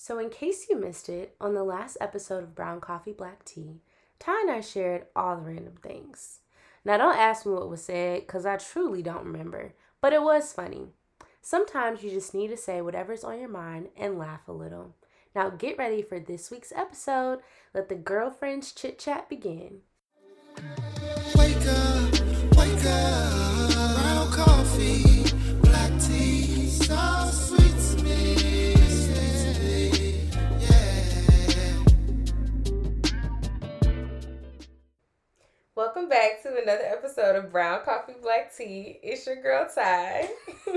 So, in case you missed it, on the last episode of Brown Coffee Black Tea, Tye and I shared all the random things. Now, don't ask me what was said because I truly don't remember, but it was funny. Sometimes you just need to say whatever's on your mind and laugh a little. Now, get ready for this week's episode. Let the girlfriends chit chat begin. Wake up, wake up. Brown coffee, Welcome back to another episode of Brown Coffee Black Tea. It's your girl Tye. and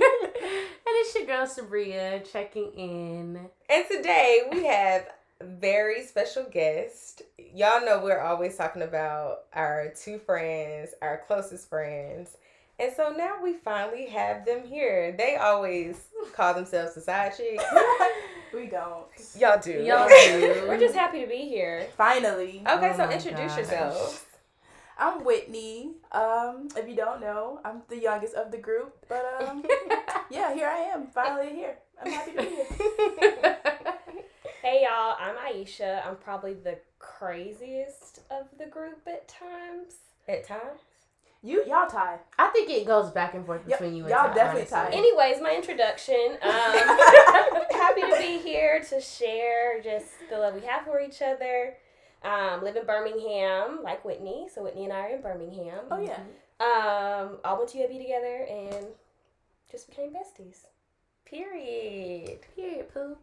it's your girl Subria checking in. and today we have a very special guest. Y'all know we're always talking about our two friends, our closest friends. And so now we finally have them here. They always call themselves the side chick. We don't. Y'all do. Y'all do. We're just happy to be here. Finally. Okay, Oh so introduce gosh. yourselves. I'm Whitney. Um, if you don't know, I'm the youngest of the group. But um, yeah, here I am. Finally here. I'm happy to be here. Hey y'all, I'm Aisha. I'm probably the craziest of the group at times. At times. You y'all tie. I think it goes back and forth Yep, between you and y'all Tye, definitely honestly. Tye. Anyways, my introduction. Um, happy to be here to share just the love we have for each other. Um, live in Birmingham, like Whitney. So Whitney and I are in Birmingham. Oh yeah. Um, all went to UAB together and just became besties. Period. Period, poo.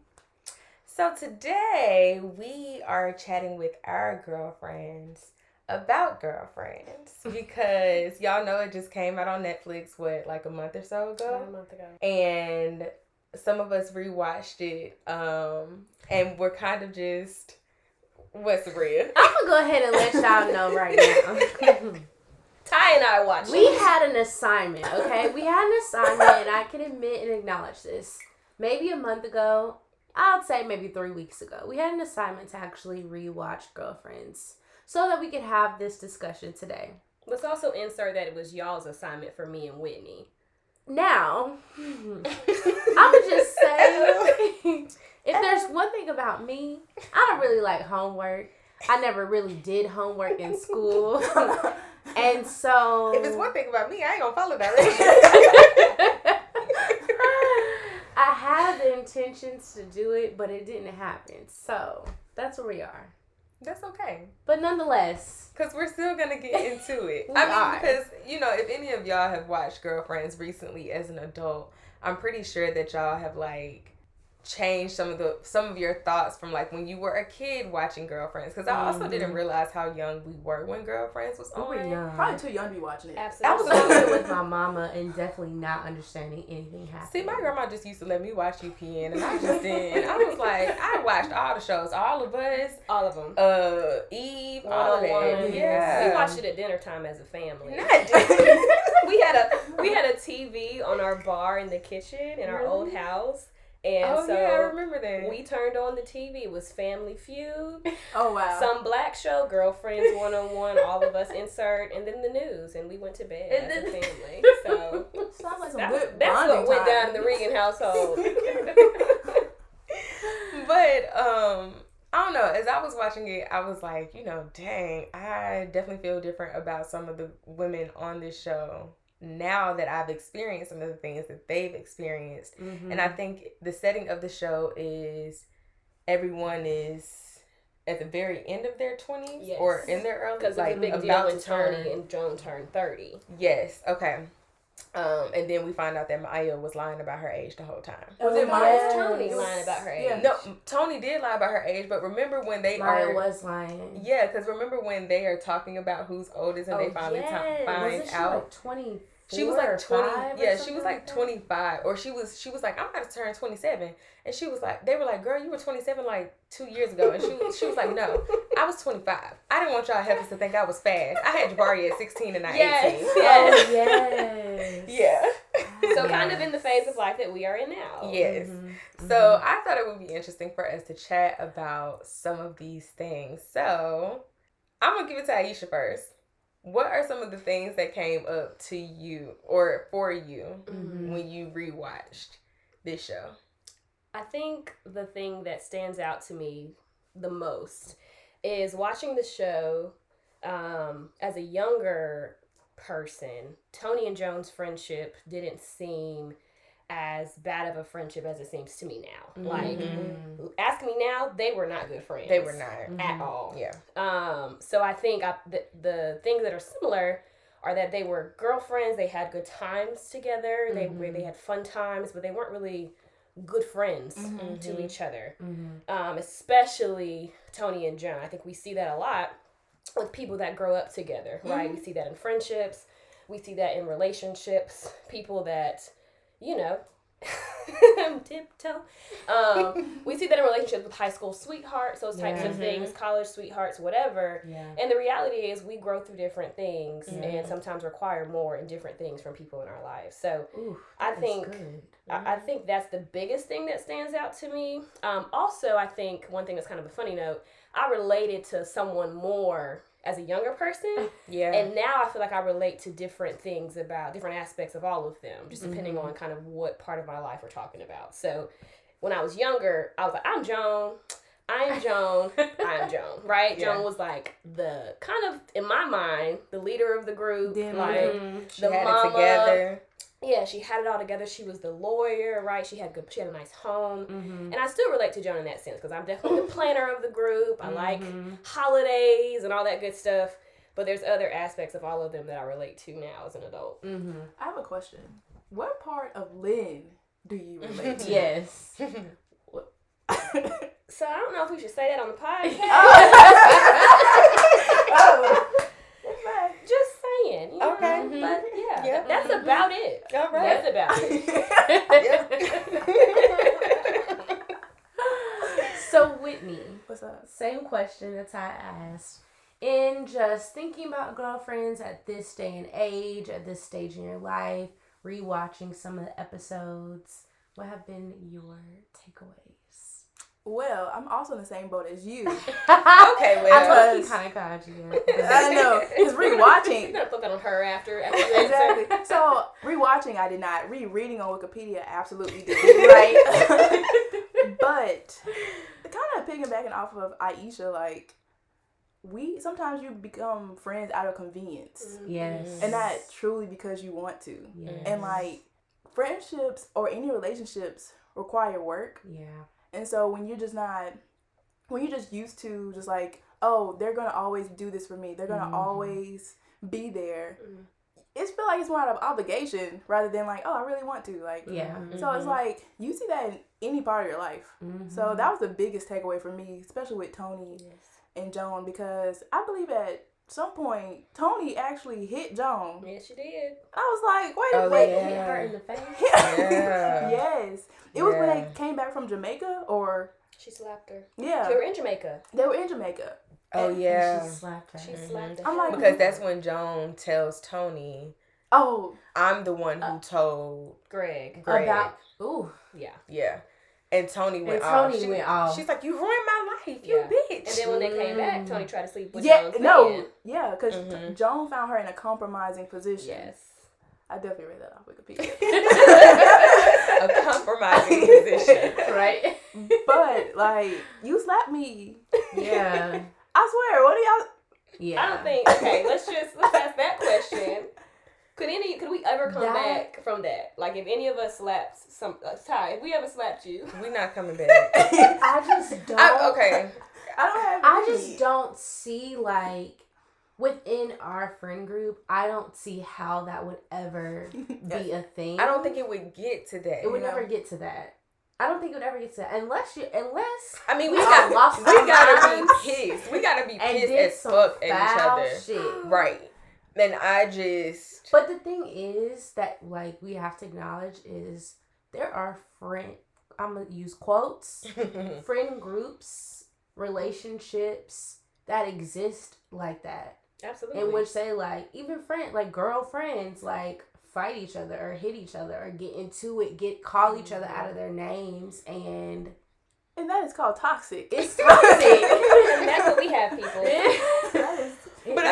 So today we are chatting with our girlfriends about girlfriends because y'all know it just came out on Netflix what like a month or so About a ago month ago. and some of us rewatched it um and we're kind of just what's real I'm gonna go ahead and let y'all know right now. Tye and I watched we it. had an assignment, okay? We had an assignment, and I can admit and acknowledge this. Maybe a month ago, I'd say maybe three weeks ago, we had an assignment to actually rewatch Girlfriends so that we could have this discussion today. Let's also insert that it was y'all's assignment for me and Whitney. Now, mm-hmm. I'm just say if there's one thing about me, I don't really like homework. I never really did homework in school. and so if it's one thing about me I ain't gonna follow that I had the intentions to do it, but it didn't happen. So that's where we are. That's okay But nonetheless, Because we're still gonna get into it. I mean, are. because you know, if any of y'all have watched Girlfriends recently as an adult, I'm pretty sure that y'all have like changed some of the some of your thoughts from like when you were a kid watching Girlfriends. Because I also Mhm. didn't realize how young we were when Girlfriends was we on. were young. Probably too young to be watching it. absolutely I was Absolutely. on with my mama and definitely not understanding anything happening. See, my grandma just used to let me watch UPN, and I just didn't. I was like, I watched all the shows, all of us, All of them. uh, Eve, all of that. 101. Yeah, We watched it at dinner time as a family. Not we had a we had a TV on our bar in the kitchen in our old house, and oh so yeah, I remember that. we turned on the TV. It was Family Feud, Oh wow. some black show, Girlfriends One on One, all of us insert, and then the news, and we went to bed And as a then- family. So Sounds like some that, good that's what went time. down in the Regan household. but um I don't know. As I was watching it, I was like, you know, dang, I definitely feel different about some of the women on this show now that I've experienced some of the things that they've experienced. Mhm. And I think the setting of the show is everyone is at the very end of their 20s Yes. or in their early Because like it was a big deal about when to turn and Joan turned thirty. Yes, okay. Um, and then we find out that Maya was lying about her age the whole time. Was Oh, it Why Maya? yes. was Toni lying about her age? Yeah. No, Toni did lie about her age, but remember when they Maya are was lying. Yeah, because remember when they are talking about who's oldest and they finally yes. ti- find Wasn't she out. like 20 she was like 20 yeah she was like 25 or she was she was like i'm about to turn 27 and she was like they were like girl you were 27 like two years ago and she, she was like no i was 25 i didn't want y'all heifers to think i was fast i had jabari at 16 and not Yes. 18 Oh, yes. yeah So kind of in the phase of life that we are in now. yes Mhm. So I thought it would be interesting for us to chat about some of these things. So I'm gonna give it to Aisha first. What are some of the things that came up to you or for you Mhm. when you rewatched this show? I think the thing that stands out to me the most is watching the show um, as a younger person. Toni and Joan's friendship didn't seem as bad of a friendship as it seems to me now. Like, Mhm. ask me now, they were not good friends. They were not. at all. Yeah. Um, so I think I, the, the things that are similar are that they were girlfriends. They had good times together. They were they had fun times, but they weren't really good friends to each other. Um, especially Toni and Joan. I think we see that a lot with people that grow up together, right? We see that in friendships. We see that in relationships. People that, you know, tiptoe. Um, we see that in relationships with high school sweethearts, those types of things, college sweethearts, whatever. Yeah. And the reality is, we grow through different things and sometimes require more and different things from people in our lives. So Ooh, I think. I, I think that's the biggest thing that stands out to me. Um, also, I think one thing that's kind of a funny note, I related to someone more as a younger person. Yeah. And now I feel like I relate to different things about different aspects of all of them, just depending mm-hmm. on kind of what part of my life we're talking about. So when I was younger, I was like, I'm Joan. I'm Joan. I'm Joan. Right? Yeah. Joan was like the kind of, in my mind, the leader of the group. Then like, mm-hmm. she the mama, it together. Yeah, she had it all together. She was the lawyer, right? She had good. She had a nice home, Mm-hmm. and I still relate to Joan in that sense because I'm definitely the planner of the group. I like Mm-hmm. holidays and all that good stuff. But there's other aspects of all of them that I relate to now as an adult. Mm-hmm. I have a question. What part of Lynn do you relate to? Yes. So I don't know if we should say that on the podcast. oh. Just saying. You know? Okay. But yeah, Yeah. that's mm-hmm. about it. All right. That's about it. so Whitney, What's up? same question that I asked. In just thinking about girlfriends at this day and age, at this stage in your life, rewatching some of the episodes, what have been your takeaways? Well, I'm also in the same boat as you. okay, I well. know he kind of caught you. I know, because You're rewatching. gonna put that on her after. after you. Exactly. So rewatching, I did not. Rereading on Wikipedia, absolutely did. Right. but kind of piggybacking off of Aisha, like we sometimes you become friends out of convenience, mm-hmm. Yes. and not truly because you want to. Yes. And like friendships or any relationships require work. Yeah. And so when you're just not, when you're just used to just like, oh, they're gonna always do this for me. They're gonna Mhm. always be there. Mhm. It's feel like it's more out of obligation rather than like, oh, I really want to. Like, Yeah. so it's like you see that in any part of your life. So that was the biggest takeaway for me, especially with Toni and Joan, because I believe at some point Toni actually hit Joan. Yes, she did. I was like, wait a Oh, wait. yeah. hit her in the face. Yeah. yes. It was when they came back from Jamaica or She slapped her. yeah. They were in Jamaica. They were in Jamaica. Oh And yeah. She slapped her. She slapped the I'm like- Because that's when Joan tells Toni, Oh, I'm the one who uh, told Greg. Greg. About ooh. Yeah. Yeah. And Toni went And off. Toni She- went off. She's like, You ruined my life, you Yeah. bitch. And then when they came back, Mm. Toni tried to sleep with yeah, Joan's no, man. yeah, because Mhm. Joan found her in a compromising position. Yes. I definitely read that off Wikipedia. a compromising position. Right. but like, you slapped me. Yeah. I swear. What do y'all? Yeah. I don't think. Okay, let's just let's ask that question. Could any could we ever come That- back from that? Like if any of us slapped some uh, Tye, if we ever slapped you, we're not coming back. I just don't. I, okay. I don't have. I any. just don't see like within our friend group. I don't see how that would ever be a thing. I don't think it would get to that. it would No. never get to that. I don't think it would ever get to that unless you unless I mean, we we, got, lost we gotta be pissed. We gotta be pissed as fuck at each other. shit. Right. Then I just. But the thing is that like we have to acknowledge is there are friend I'm gonna use quotes friend groups relationships that exist like that absolutely. in which they like even friend like girlfriends like fight each other or hit each other or get into it get call each other out of their names and And that is called toxic. it's toxic and that's what we have, people.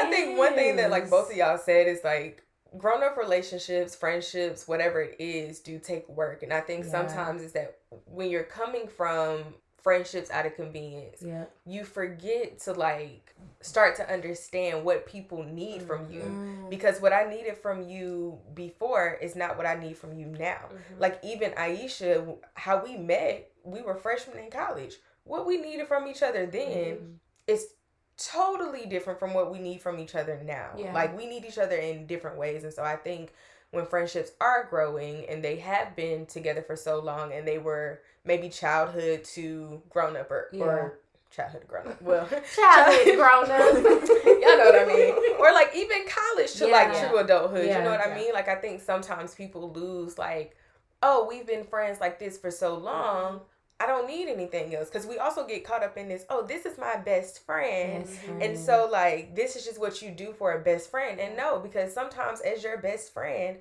That is- But I think one thing that like both of y'all said is like grown up relationships, friendships, whatever it is, do take work. And I think Yeah. sometimes is that when you're coming from friendships out of convenience, Yeah. you forget to like start to understand what people need from you. Mm. Because what I needed from you before is not what I need from you now. Mhm. Like even Aisha, how we met, we were freshmen in college. What we needed from each other then is totally different from what we need from each other now. Yeah. Like we need each other in different ways. And so I think when friendships are growing and they have been together for so long and they were maybe childhood to grown up or, or childhood to grown up. Well, Childhood grown up. Y'all know what I mean. Or like even college to like Yeah. true adulthood. Yeah. You know what I mean? Like I think sometimes people lose like, oh, we've been friends like this for so long. Mm-hmm. I don't need anything else. Cause we also get caught up in this, oh, this is my best friend. Best And so like this is just what you do for a best friend. And no, because sometimes as your best friend,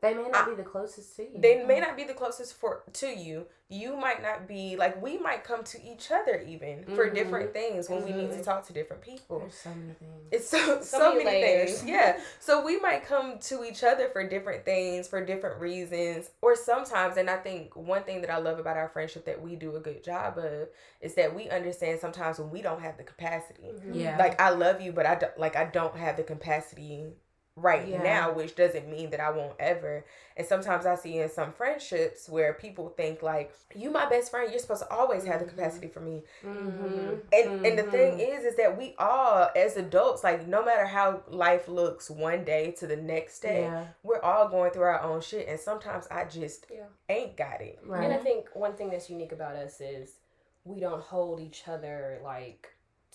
they may not be the closest to you. they may not be the closest for to you. You might not be like we might come to each other even for Mhm. different things when we need to Mhm. talk to different people. There's so many things. It's so so, many many, things. Yeah. So we might come to each other for different things, for different reasons, or sometimes. And I think one thing that I love about our friendship that we do a good job of is that we understand sometimes when we don't have the capacity. yeah. Like I love you, but I don't, like I don't have the capacity right Yeah. now, which doesn't mean that I won't ever. And sometimes I see in some friendships where people think like, "You my best friend, you're supposed to always have the Mhm. capacity for me." mm-hmm. And and the thing is, is that we all as adults, like no matter how life looks one day to the next day, yeah. we're all going through our own shit. And sometimes I just Yeah. ain't got it. Right. And I think one thing that's unique about us is we don't hold each other like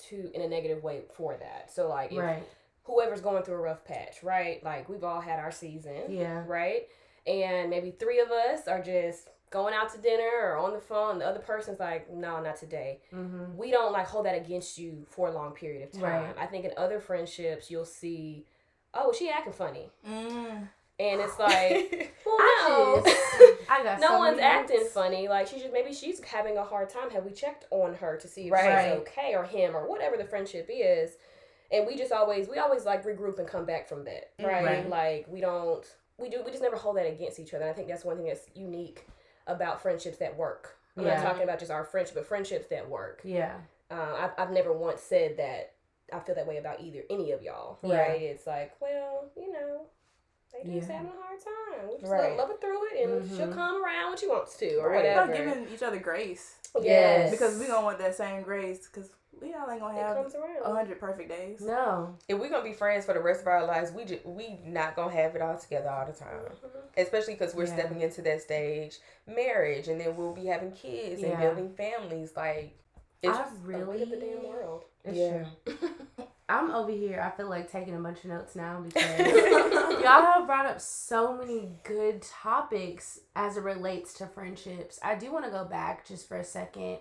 to in a negative way for that. So like if right. Whoever's going through a rough patch, right? Like we've all had our season, Yeah. right? And maybe three of us are just going out to dinner or on the phone. The other person's like, no, not today. Mm-hmm. We don't like hold that against you for a long period of time. Right. I think in other friendships, you'll see, oh, she acting funny. Mm. And it's like, well, I no. just, I got no one's acting funny. Like she's just maybe she's having a hard time. Have we checked on her to see if Right. she's okay or him or whatever the friendship is? And we just always we always like regroup and come back from that, right? Right. Like we don't we do we just never hold that against each other. And I think that's one thing that's unique about friendships that work. I'm Yeah. not talking about just our friendship, but friendships that work. Yeah. Uh, I've I've never once said that I feel that way about either any of y'all, Yeah. right? It's like, well, you know, they just Yeah. having a hard time. We just Right. love, love her through it, and Mhm. she'll come around when she wants to, or Right. whatever. Not giving each other grace Yes. because we don't want that same grace because we all ain't gonna have a hundred perfect days. No. if we're gonna be friends for the rest of our lives, we just we not gonna have it all together all the time. Mhm. Especially because we're Yeah. stepping into that stage, marriage, and then we'll be having kids and building families. Like it's I A weight really of the damn world. It's Yeah. true. I'm over here. I feel like taking a bunch of notes now because y'all have brought up so many good topics as it relates to friendships. I do want to go back just for a second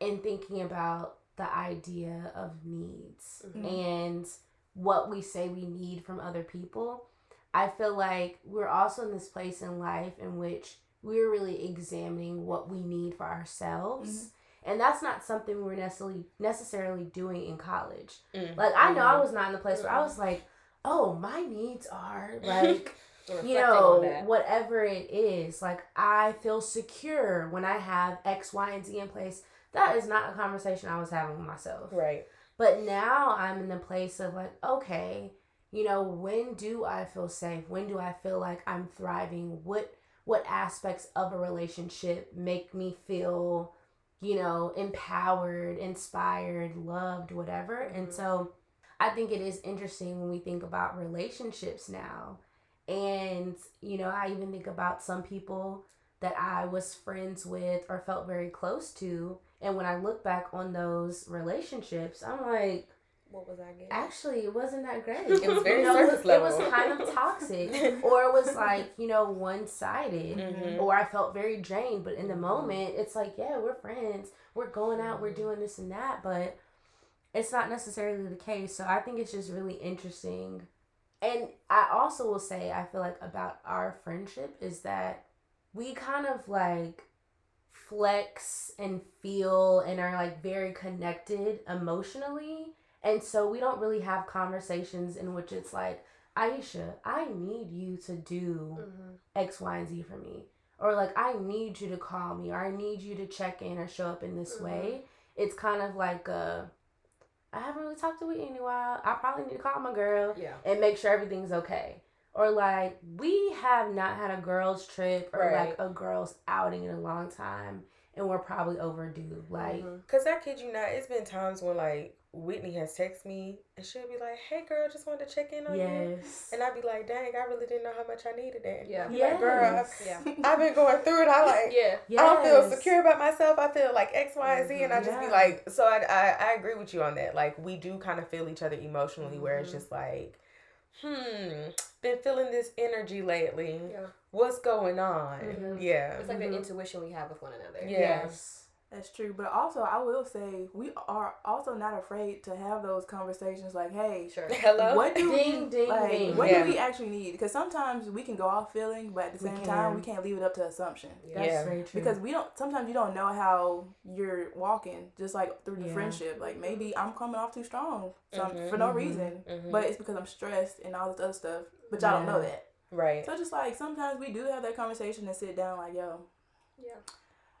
in thinking about the idea of needs Mhm. and what we say we need from other people. I feel like we're also in this place in life in which we're really examining what we need for ourselves. And that's not something we're necessarily necessarily doing in college. Mm. Like I know I Mhm. was not in the place where I was like, oh, my needs are like you know, whatever it is, like I feel secure when I have X, Y, and Z in place. That is not a conversation I was having with myself. right. But now I'm in the place of like, okay, you know, when do I feel safe? When do I feel like I'm thriving? What what aspects of a relationship make me feel, you know, empowered, inspired, loved, whatever? And Mhm. so I think it is interesting when we think about relationships now. And, you know, I even think about some people that I was friends with or felt very close to. And when I look back on those relationships, I'm like, What was I getting? actually, it wasn't that great. It was very You know, surface it was level. kind of toxic. or it was like, you know, one sided. Mhm. Or I felt very drained. But in the moment, it's like, yeah, we're friends. We're going out, we're doing this and that. But it's not necessarily the case. So I think it's just really interesting. And I also will say, I feel like about our friendship is that we kind of like flex and feel and are like very connected emotionally. And so we don't really have conversations in which it's like, Aisha, I need you to do Mm-hmm. X, Y, and Z for me. Or like, I need you to call me, or I need you to check in or show up in this Mhm. way. It's kind of like, uh, I haven't really talked to Whitney in a while. I probably need to call my girl Yeah. and make sure everything's okay. Or like, we have not had a girls' trip or Right. like a girls' outing in a long time, and we're probably overdue. Like, Mhm. Cause I kid you not, it's been times when like Whitney has texted me and she'll be like, "Hey girl, just wanted to check in on you," yes. and I'd be like, "Dang, I really didn't know how much I needed that." Yeah. I'd be like, girl, I've, Yeah. I've been going through it. I like. Yeah. I don't feel secure about myself. I feel like X, Y, and Z, and I just be like, so I, I, I agree with you on that. Like, we do kind of feel each other emotionally, where it's Mhm. just like, hmm, been feeling this energy lately. Yeah. What's going on? Mhm. Yeah. It's like Mhm. the intuition we have with one another. Yeah. Yes. That's true, but also I will say we are also not afraid to have those conversations. Like, hey, Sure. Hello. what do Ding, we ding, like? ding. What Yeah. do we actually need? Because sometimes we can go off feeling, but at the We same time, we can't leave it up to assumption. That's Yeah. very true. Because we don't. Sometimes you don't know how you're walking, just like through the Yeah. friendship. Like maybe I'm coming off too strong some, Mhm. for no Mhm. reason, Mhm. but it's because I'm stressed and all this other stuff. But y'all don't know that. Right. So just like sometimes we do have that conversation and sit down like, yo, Yeah.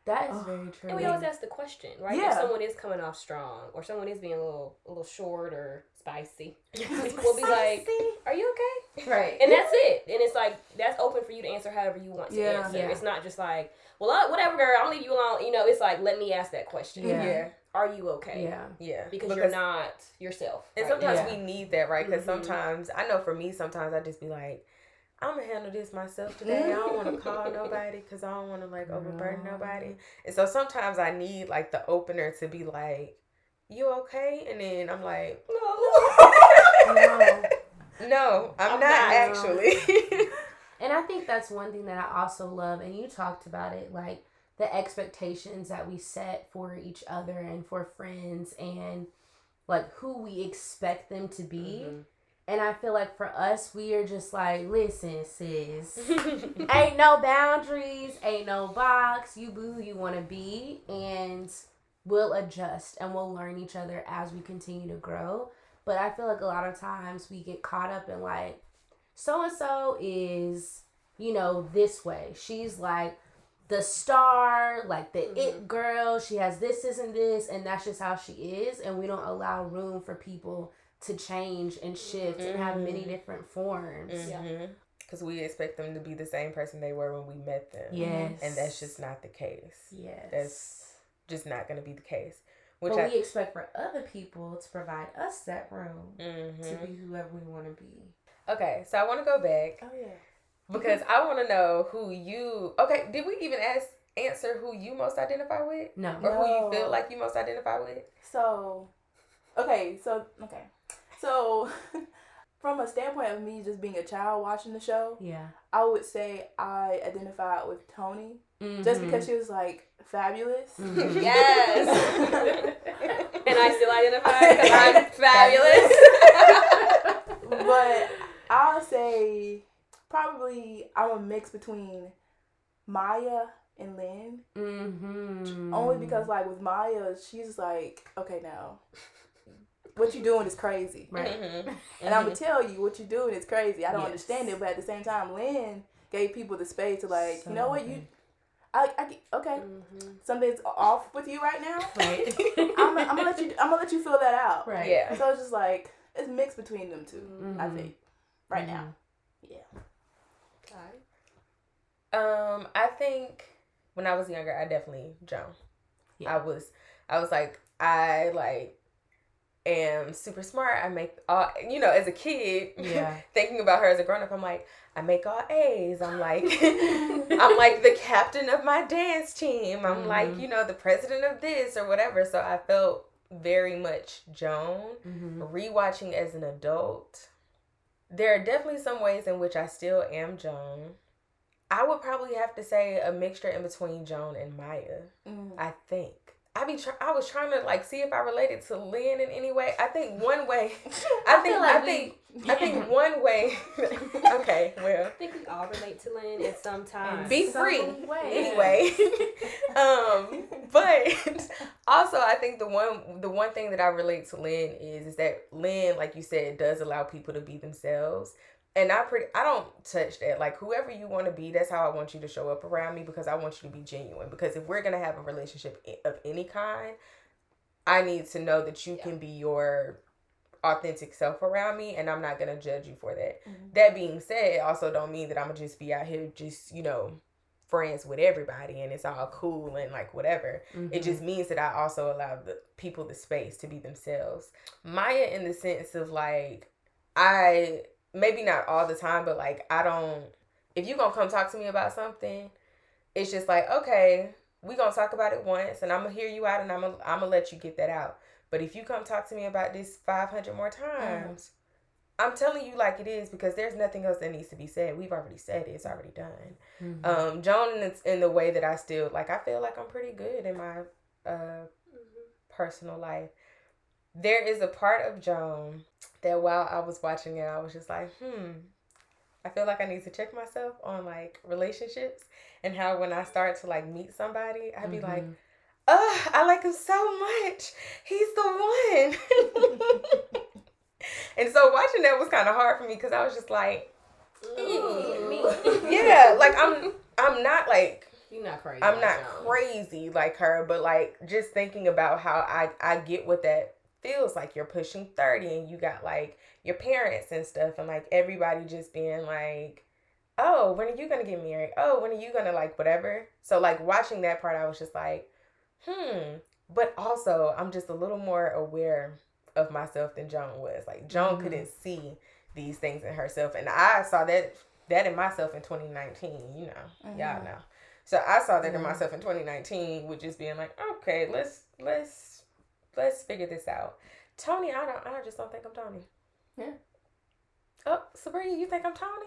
That is Oh. very true. And we always ask the question, right? If someone is coming off strong or someone is being a little a little short or spicy, we'll be like, Are you okay? Right. And that's it. And it's like that's open for you to answer however you want to Yeah. answer. Yeah. It's not just like, Well, I, whatever girl, I'll leave you alone. You know, it's like let me ask that question. Yeah. yeah. Are you okay? Yeah. Yeah. Because, you're not yourself. And right sometimes. Yeah. we need that, right? Because Mhm. sometimes I know for me, sometimes I just be like, I'm gonna handle this myself today. I don't want to call nobody because I don't want to like overburden No. nobody. And so sometimes I need like the opener to be like, "You okay?" And then I'm like, No. "No, I'm, I'm not, not. actually." And I think that's one thing that I also love, and you talked about it, like the expectations that we set for each other and for friends, and like who we expect them to be. Mhm. And I feel like for us, we are just like, listen, sis, ain't no boundaries, ain't no box. You be who you want to be, and we'll adjust and we'll learn each other as we continue to grow. But I feel like a lot of times we get caught up in like, so and so is, you know, this way. She's like the star, like the it mm-hmm. girl. She has this, this, and this, and that's just how she is. And we don't allow room for people to change and shift and have many Mhm. different forms. Yeah. Because we expect them to be the same person they were when we met them. Yes. And that's just not the case. Yes. That's just not going to be the case. Which but I. we expect for other people to provide us that room Mhm. to be whoever we want to be. Okay, so I want to go back oh yeah. because I want to know who you. Okay, did we even ask answer who you most identify with, No. or who you feel like you most identify with? So, okay, so okay, so from a standpoint of me just being a child watching the show, Yeah. I would say I identify with Toni just because she was like fabulous. Mhm. Yes. and I still identify because I'm fabulous. but I'll say probably I'm a mix between Maya and Lynn. Mm-hmm. Only because like with Maya, she's like, okay now, what you doing is crazy. Right. Mhm. And I'm gonna tell you what you're doing is crazy. I don't Yes. understand it, but at the same time, Lynn gave people the space to like, So you know what, you. I, I okay, Mm-hmm. something's off with you right now. Right. I'm, gonna- I'm gonna let you, I'm gonna let you feel that out. Right. Yeah. So it's just like it's mixed between them 2 I Mhm. think, right now. Yeah. Um, I think when I was younger, I definitely Joan. Yeah. I was, I was like, I like am super smart. I make all, you know, as a kid, Yeah. thinking about her as a grown up, I'm like, I make all A's. I'm like, I'm like the captain of my dance team. I'm like, Mhm. you know, the president of this or whatever. So I felt very much Joan. Mm-hmm. Rewatching as an adult, there are definitely some ways in which I still am Joan. I would probably have to say a mixture in between Joan and Maya. Mm. I think. I be try- I was trying to like see if I related to Lynn in any way. I think one way. I, think feel like I we- think I think one way. okay, well, I think we all relate to Lynn at some time. be some free way. anyway. um, but also I think the one the one thing that I relate to Lynn is is that Lynn, like you said, does allow people to be themselves. And I pretty I don't touch that. Like whoever you want to be, that's how I want you to show up around me because I want you to be genuine. Because if we're gonna have a relationship of any kind, I need to know that you can be your authentic self around me, and I'm not gonna judge you for that. Mm-hmm. That being said, it also don't mean that I'm gonna just be out here just you know friends with everybody and it's all cool and like whatever. It mm-hmm. just means that I also allow the people the space to be themselves. Maya in the sense of like I maybe not all the time, but like I don't if you gonna come talk to me about something, it's just like, okay, we gonna talk about it once and I'm gonna hear you out and I'm gonna I'm gonna let you get that out. But if you come talk to me about this five hundred more times, I'm telling you like it is because there's nothing else that needs to be said. We've already said it. It's already done. Mhm. Um, Joan in the, in the way that I still like, I feel like I'm pretty good in my uh personal life. There is a part of Joan that while I was watching it, I was just like, hmm. I feel like I need to check myself on like relationships and how when I start to like meet somebody, I'd be like, oh, I like him so much. He's the one. and so watching that was kind of hard for me because I was just like, yeah, like I'm I'm not like You're not crazy. I'm not crazy like her, but like just thinking about how I I get what that feels like. You're pushing 30 and you got like your parents and stuff and like everybody just being like, "Oh, when are you to get married? Oh, when are you to like whatever?" So like watching that part I was just like, "Hmm." But also, I'm just a little more aware of myself than Joan was. Like Joan Mhm. couldn't see these things in herself and I saw that that in myself in 2019, you know. Y'all Mhm. know. So I saw that in myself in 2019 with just being like, okay, let's let's let's figure this out. Toni, I don't I just don't think I'm Toni. Yeah. Oh, Subria, you think I'm Toni?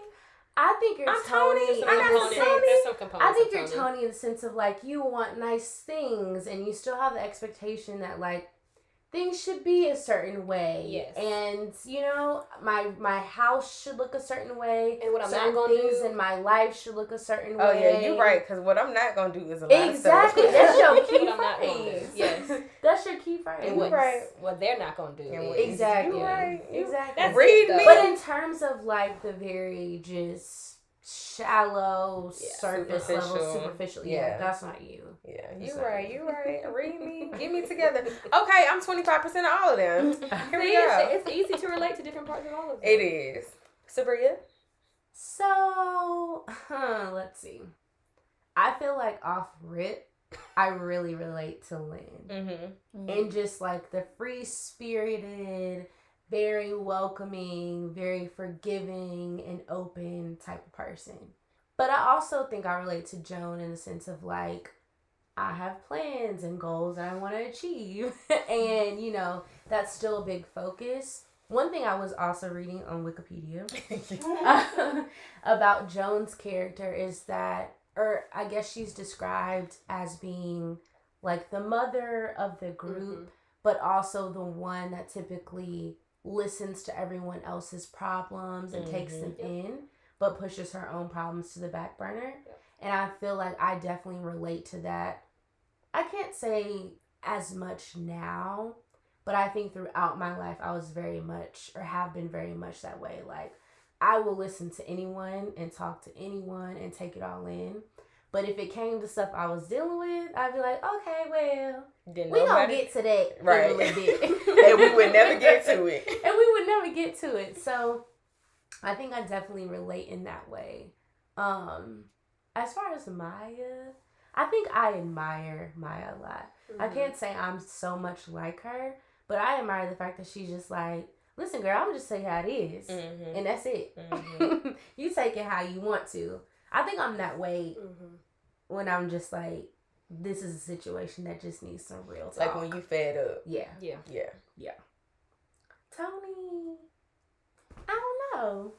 I think you're I'm Toni. Toni. I the got Component- Toni. Some I think you're Toni. Toni in the sense of like you want nice things and you still have the expectation that like things should be a certain way. Yes. And you know, my my house should look a certain way. And what I'm not certain gonna things do- in my life should look a certain Oh way. Oh yeah, you're right. Because what I'm not gonna do is a lot Exactly. of stuff. That's your key What I'm not gonna do. phrase. Yes. That's your key phrase. And You what, right. what they're not gonna do. And Exactly. You right. Exactly. That's Read it, me. But in terms of like the very just shallow Yeah, surface level superficial. superficial, yeah, Yeah. that's not you. Yeah, you It's right. You right. Read me. Get me together. Okay, I'm 25 percent of all of them. Here we See, it's, go. it's easy to relate to different parts of all of them. It is. Subria. So, huh, let's see. I feel like off rip, I really relate to Lynn. Mm-hmm. And just like the free spirited, very welcoming, very forgiving and open type of person. But I also think I relate to Joan in the sense of like, I have plans and goals that I want to achieve. and, you know, that's still a big focus. One thing I was also reading on Wikipedia about Joan's character is that, or I guess she's described as being like the mother of the group, mm-hmm. but also the one that typically listens to everyone else's problems and takes them mm-hmm. in, but pushes her own problems to the back burner. And I feel like I definitely relate to that. I can't say as much now, but I think throughout my life, I was very much, or have been very much that way. Like, I will listen to anyone and talk to anyone and take it all in. But if it came to stuff I was dealing with, I'd be like, okay, well, Didn't we gonna get to that Right. in a little bit. and we would never get to it. and we would never get to it. So I think I definitely relate in that way. Um, as far as Maya, I think I admire Maya a lot. I Mm-hmm. can't say I'm so much like her, but I admire the fact that she's just like, listen, girl, I'm just tell you how it is. Mm-hmm. and that's it. Mhm. you take it how you want to. I think I'm that way Mm-hmm. when I'm just like, this is a situation that just needs some real talk. Like when you fed up. yeah. Yeah. Yeah. Yeah. Toni, I don't know.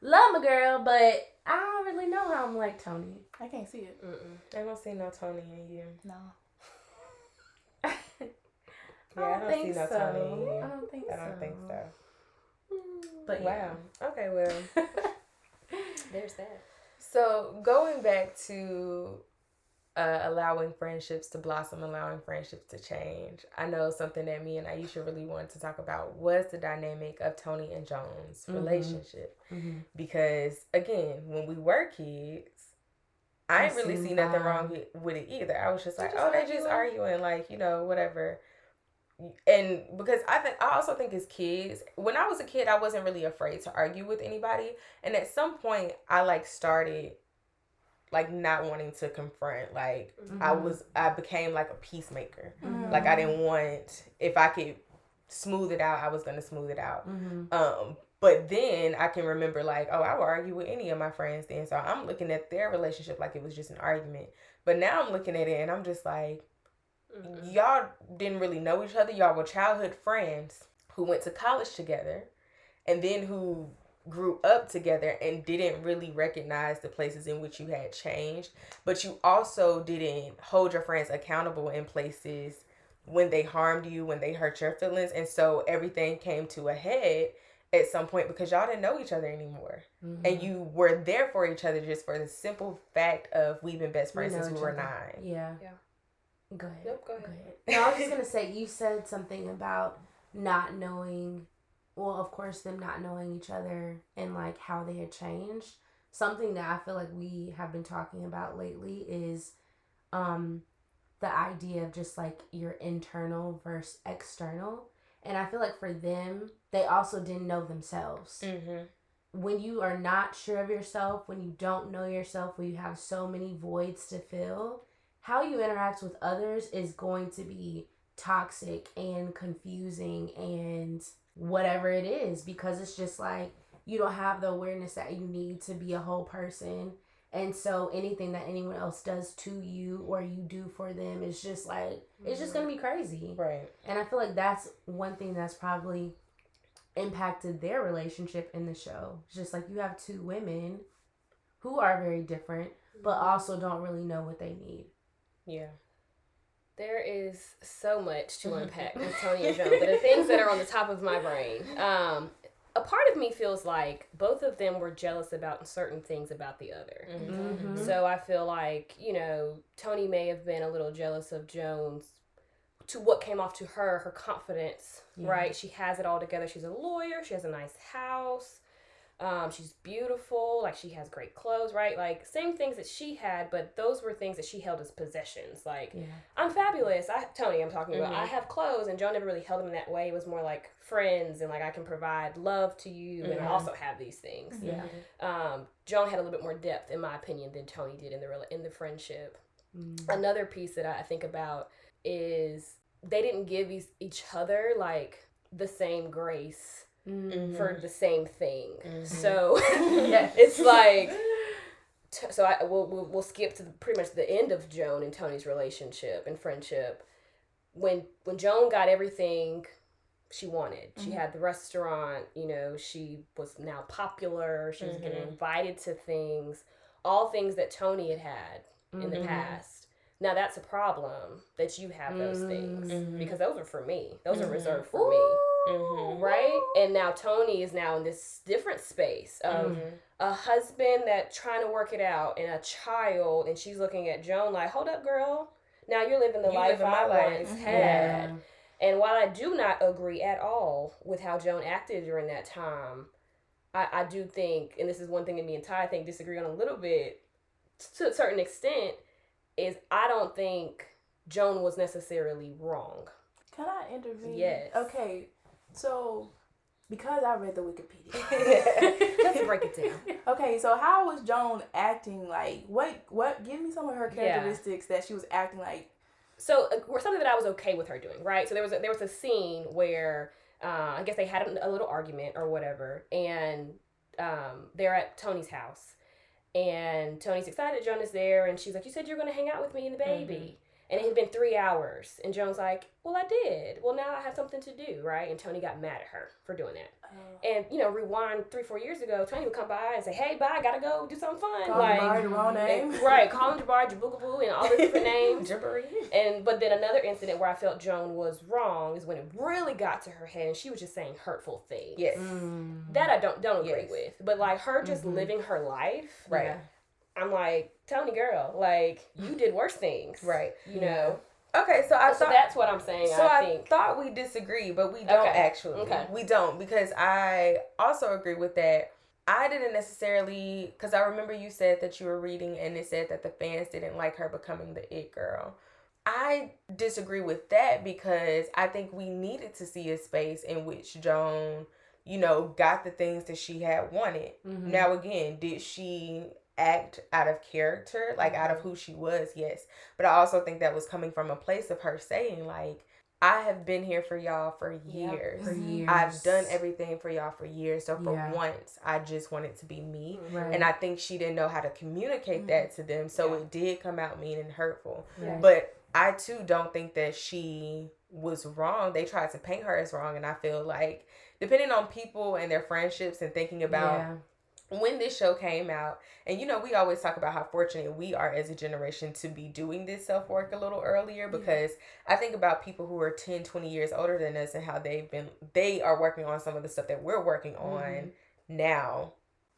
Love my girl, but I don't really know how I'm like Toni. I can't see it. Mm-mm. I don't see no Toni in you. No. I Yeah, I don't think see no so. Toni in you. I don't think so. I don't think so. But Wow. Okay, well. There's that. So going back to uh, allowing friendships to blossom, allowing friendships to change. I know something that me and Aisha really wanted to talk about was the dynamic of Toni and Joan's Mhm. relationship. Mhm. Because again, when we were kids, I It didn't really see nothing wrong with, it either. I was just like, just oh, they just arguing, like you know, whatever. And because I think I also think as kids, when I was a kid, I wasn't really afraid to argue with anybody. And at some point, I like started like not wanting to confront. Like I Mhm. was, I became like a peacemaker. Mhm. Like I didn't want if I could smooth it out, I was gonna smooth it out. Mhm. Um, but then I can remember like, oh, I would argue with any of my friends then. So I'm looking at their relationship like it was just an argument. But now I'm looking at it and I'm just like, Mhm. y'all didn't really know each other. Y'all were childhood friends who went to college together and then who grew up together and didn't really recognize the places in which you had changed. But you also didn't hold your friends accountable in places when they harmed you, when they hurt your feelings. And so everything came to a head at some point because y'all didn't know each other anymore. Mhm. And you were there for each other just for the simple fact of we've been best friends know since we were other. nine. Yeah. Yeah. Go ahead. Nope, go ahead. No, I was just gonna say you said something about not knowing. Well, of course, them not knowing each other and like how they had changed. Something that I feel like we have been talking about lately is, um, the idea of just like your internal versus external. And I feel like for them, they also didn't know themselves Mm-hmm. when you are not sure of yourself, when you don't know yourself, when you have so many voids to fill, how you interact with others is going to be toxic and confusing and whatever it is because it's just like you don't have the awareness that you need to be a whole person. And so anything that anyone else does to you or you do for them is just like it's just going to be crazy. Right. And I feel like that's one thing that's probably impacted their relationship in the show. It's just like you have two women who are very different, but mm-hmm. also don't really know what they need. Yeah. There is so much to unpack with Toni and Joan, but the things that are on the top of my brain. Um, a part of me feels like both of them were jealous about certain things about the other. Mhm. So I feel like, you know, Toni may have been a little jealous of Joan's to what came off to her, her confidence, Yeah. right? She has it all together. She's a lawyer, she has a nice house. Um, she's beautiful, like she has great clothes, right? Like same things that she had, but those were things that she held as possessions. Like Yeah. I'm fabulous. I Toni, I'm talking about. Mhm. I have clothes, and Joan never really held them in that way. It was more like friends, and like I can provide love to you, and I Mhm. also have these things. Yeah. Um, Joan had a little bit more depth, in my opinion, than Toni did in the in the friendship. Mm. Another piece that I think about is they didn't give each, each other like the same grace Mm. for the same thing. Mhm. So Yes. it's like t- so I we'll, we'll we'll skip to the, pretty much the end of Joan and Toni's relationship and friendship. When when Joan got everything she wanted, she Mhm. had the restaurant. You know, she was now popular. She was getting Mhm. invited to things, all things that Toni had had in the Mhm. past. Now that's a problem that you have those things Mhm. because those are for me. Those are reserved for me Mm-hmm. right? And now Toni is now in this different space of Mhm. a husband that trying to work it out and a child, and she's looking at Joan like, "Hold up, girl. Now you're living the You life living my I life." once had." Yeah. And while I do not agree at all with how Joan acted during that time, I, I do think, and this is one thing that me and Tye I think disagree on a little bit to a certain extent, is I don't think Joan was necessarily wrong. Can I intervene? Yes. Okay, so because I read the Wikipedia. Let's break it down. okay, so how was Joan acting like? What what? Give me some of her Yeah. characteristics that she was acting like. so uh, or something that I was okay with her doing, right? So there was a, there was a scene where uh, I guess they had a, a little argument or whatever, and um, they're at Toni's house, and Toni's excited. Joan is there, and she's like, "You said you're gonna hang out with me and the baby." And it had been three hours, and Joan's like, "Well, I did. Well, now I have something to do, right?" And Toni got mad at her for doing that. And you know, rewind three, four years ago, Toni would come by and say, "Hey, bye, gotta go do something fun." Call like, the wrong and- name. right? Call him Jabari, Jabugaboo, and all the different names. Jabari. And but then another incident where I felt Joan was wrong is when it really got to her head and she was just saying hurtful things. Yes. Mm. That I don't don't agree Yes. with. But like her just Mhm. living her life, Right. Yeah. I'm like, Toni girl, like you did worse things, Right. You know, Okay, so I so thought that's what I'm saying. So I, I thought we disagree, but we don't Okay. actually. Okay. We don't because I also agree with that. I didn't necessarily because I remember you said that you were reading and it said that the fans didn't like her becoming the it girl. I disagree with that because I think we needed to see a space in which Joan, you know, got the things that she had wanted. Mhm. Now again, did she act out of character, like out Mm-hmm. of who she was? Yes. But I also think that was coming from a place of her saying like I have been here for y'all for years. for years. I've done everything for y'all for years. So for Yeah. once, I just wanted to be me. Right. And I think she didn't know how to communicate that to them. So Yeah. it did come out mean and hurtful. Right. But I too don't think that she was wrong. They tried to paint her as wrong. And I feel like, depending on people and their friendships and thinking about yeah. When this show came out, and you know, we always talk about how fortunate we are as a generation to be doing this self work a little earlier because I think about people who are 10, 20 years older than us and how they've been, they are working on some of the stuff that we're working on now.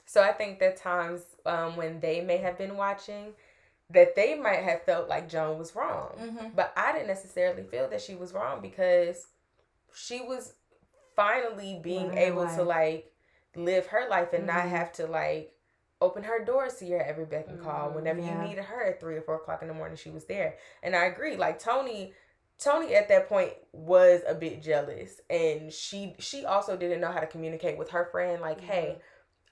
So I think that times um, when they may have been watching, that they might have felt like Joan was wrong. Mm-hmm. But I didn't necessarily feel that she was wrong because she was finally being able to like live her life and not Mhm. have to like open her doors to your every beck and call. Mhm. Whenever Yeah. you needed her at three or four o'clock in the morning, she was there. And I agree. Like Toni, Toni at that point was a bit jealous, and she she also didn't know how to communicate with her friend. Like, hey,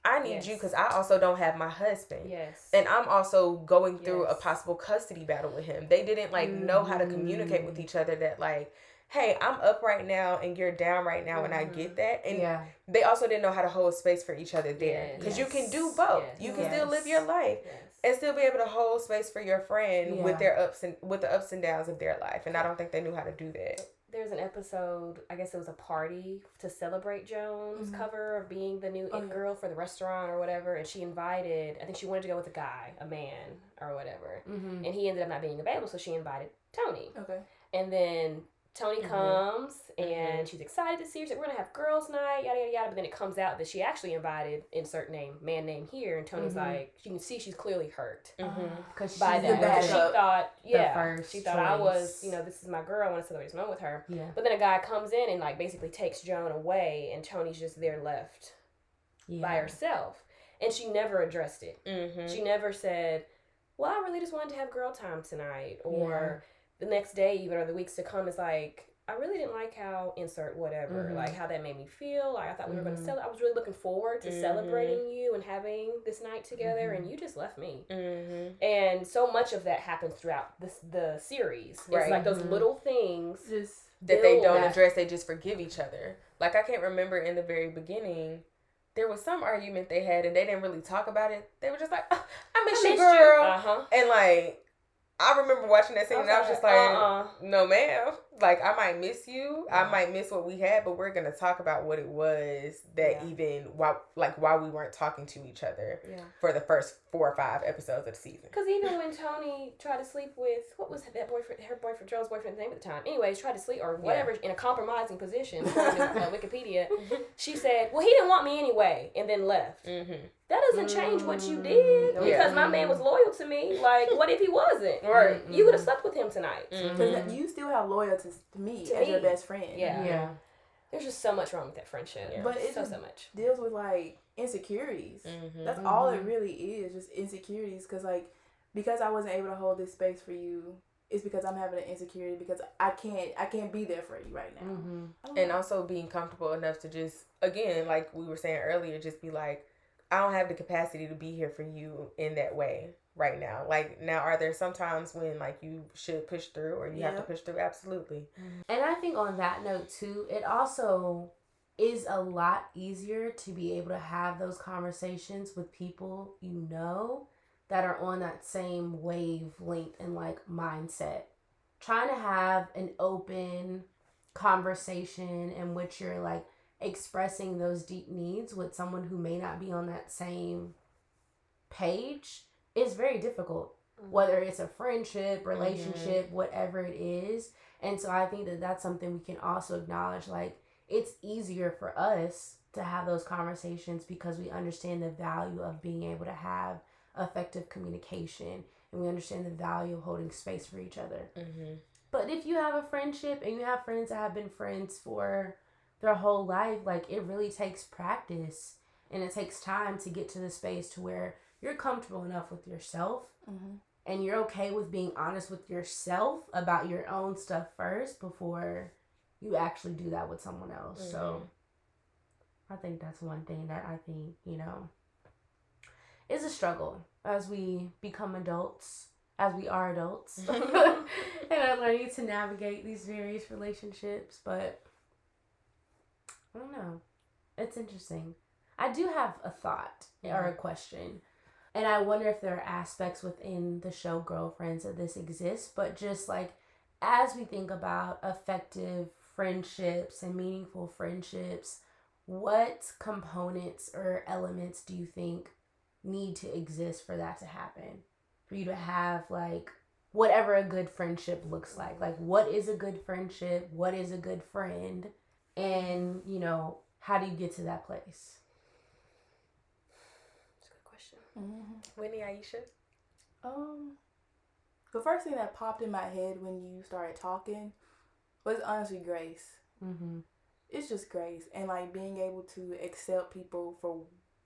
I need you because I also don't have my husband. yes, And I'm also going through a possible custody battle with him. They didn't like know how to communicate with Mm. each other that like, hey, I'm up right now and you're down right now and I Mhm. get that. And yeah. they also didn't know how to hold space for each other there. Yes. Because you can do both. Yes. You can still live your life yes. and still be able to hold space for your friend Yeah. with their ups and with the ups and downs of their life. And I don't think they knew how to do that. There's an episode, I guess it was a party to celebrate Joan's Mhm. cover of being the new Oh, it girl for the restaurant or whatever, and she invited. I think she wanted to go with a guy, a man or whatever, Mm-hmm. and he ended up not being available, so she invited Toni. Okay. And then Toni Mhm. comes and Mhm. she's excited to see her. She's like, We're gonna have girls' night, yada yada yada. But then it comes out that she actually invited insert name, man name here, and Toni's Mhm. like, you can see she's clearly hurt Because she's by the that. because She thought, yeah, first she thought I was, you know, this is my girl. I want to celebrate this moment with her. Yeah. But then a guy comes in and like basically takes Joan away, and Toni's just there left Yeah. by herself, and she never addressed it. Mm-hmm. She never said, "Well, I really just wanted to have girl time tonight," or the next day, even or the weeks to come, is like, "I really didn't like how insert whatever, Mhm. like how that made me feel. Like I thought we were going Mhm. to celebrate. I was really looking forward to Mhm. celebrating you and having this night together, Mhm. and you just left me." Mm-hmm. And so much of that happens throughout this the series. It's like those little things. Just that they don't that- address they just forgive each other like i can't remember in the very beginning there was some argument they had and they didn't really talk about it they were just like oh, i miss you girl Uh huh. and like i remember watching that scene and i was just like uh-uh. no ma'am like i might miss you i might miss what we had but we're gonna talk about what it was that Yeah. even why like why we weren't talking to each other yeah. for the first four or five episodes of the season Because even when Toni tried to sleep with what was that boyfriend, her boyfriend, Joe's boyfriend's name at the time. Anyways, tried to sleep or whatever in a compromising position. to, uh, Wikipedia. She said, "Well, he didn't want me anyway," and then left. mm-hmm. That doesn't change what you did Mm, because yeah. my man was loyal to me. Like, what if he wasn't? Right. You would have slept with him tonight. Mm-hmm. because you still have loyalty to me To as your best friend. Yeah. Yeah. There's just so much wrong with that friendship. Yeah. But it so just so much. deals with like insecurities. Mm-hmm. That's all it Mhm. really is, just insecurities. Because like, because I wasn't able to hold this space for you, it's because I'm having an insecurity because I can't, I can't be there for you right now. Mm-hmm. And know. also being comfortable enough to just again like we were saying earlier just be like i don't have the capacity to be here for you in that way right now. Like now are there some times when like you should push through or you have to push through? Absolutely. Mm-hmm. And I think on that note too, it also is a lot easier to be able to have those conversations with people you know that are on that same wavelength and like mindset. Trying to have an open conversation in which you're like expressing those deep needs with someone who may not be on that same page is very difficult whether it's a friendship relationship whatever it is and so i think that that's something we can also acknowledge like it's easier for us to have those conversations because we understand the value of being able to have effective communication and we understand the value of holding space for each other. Mm-hmm. But if you have a friendship and you have friends that have been friends for their whole life, like it really takes practice and it takes time to get to the space to where you're comfortable enough with yourself Mm-hmm. and you're okay with being honest with yourself about your own stuff first before you actually do that with someone else. So I think that's one thing that I think, you know, is a struggle as we become adults, as we are adults, and are learning to navigate these various relationships. But I don't know. It's interesting. I do have a thought or a question. And I wonder if there are aspects within the show Girlfriends that this exists, but just like as we think about effective friendships and meaningful friendships, what components or elements do you think need to exist for that to happen? For you to have like whatever a good friendship looks like. Like what is a good friendship? What is a good friend? And, you know, how do you get to that place? That's a good question. Mm-hmm. Whitney, Aisha. Um, the first thing that popped in my head when you started talking was honestly grace. Mm-hmm. It's just grace and like being able to accept people for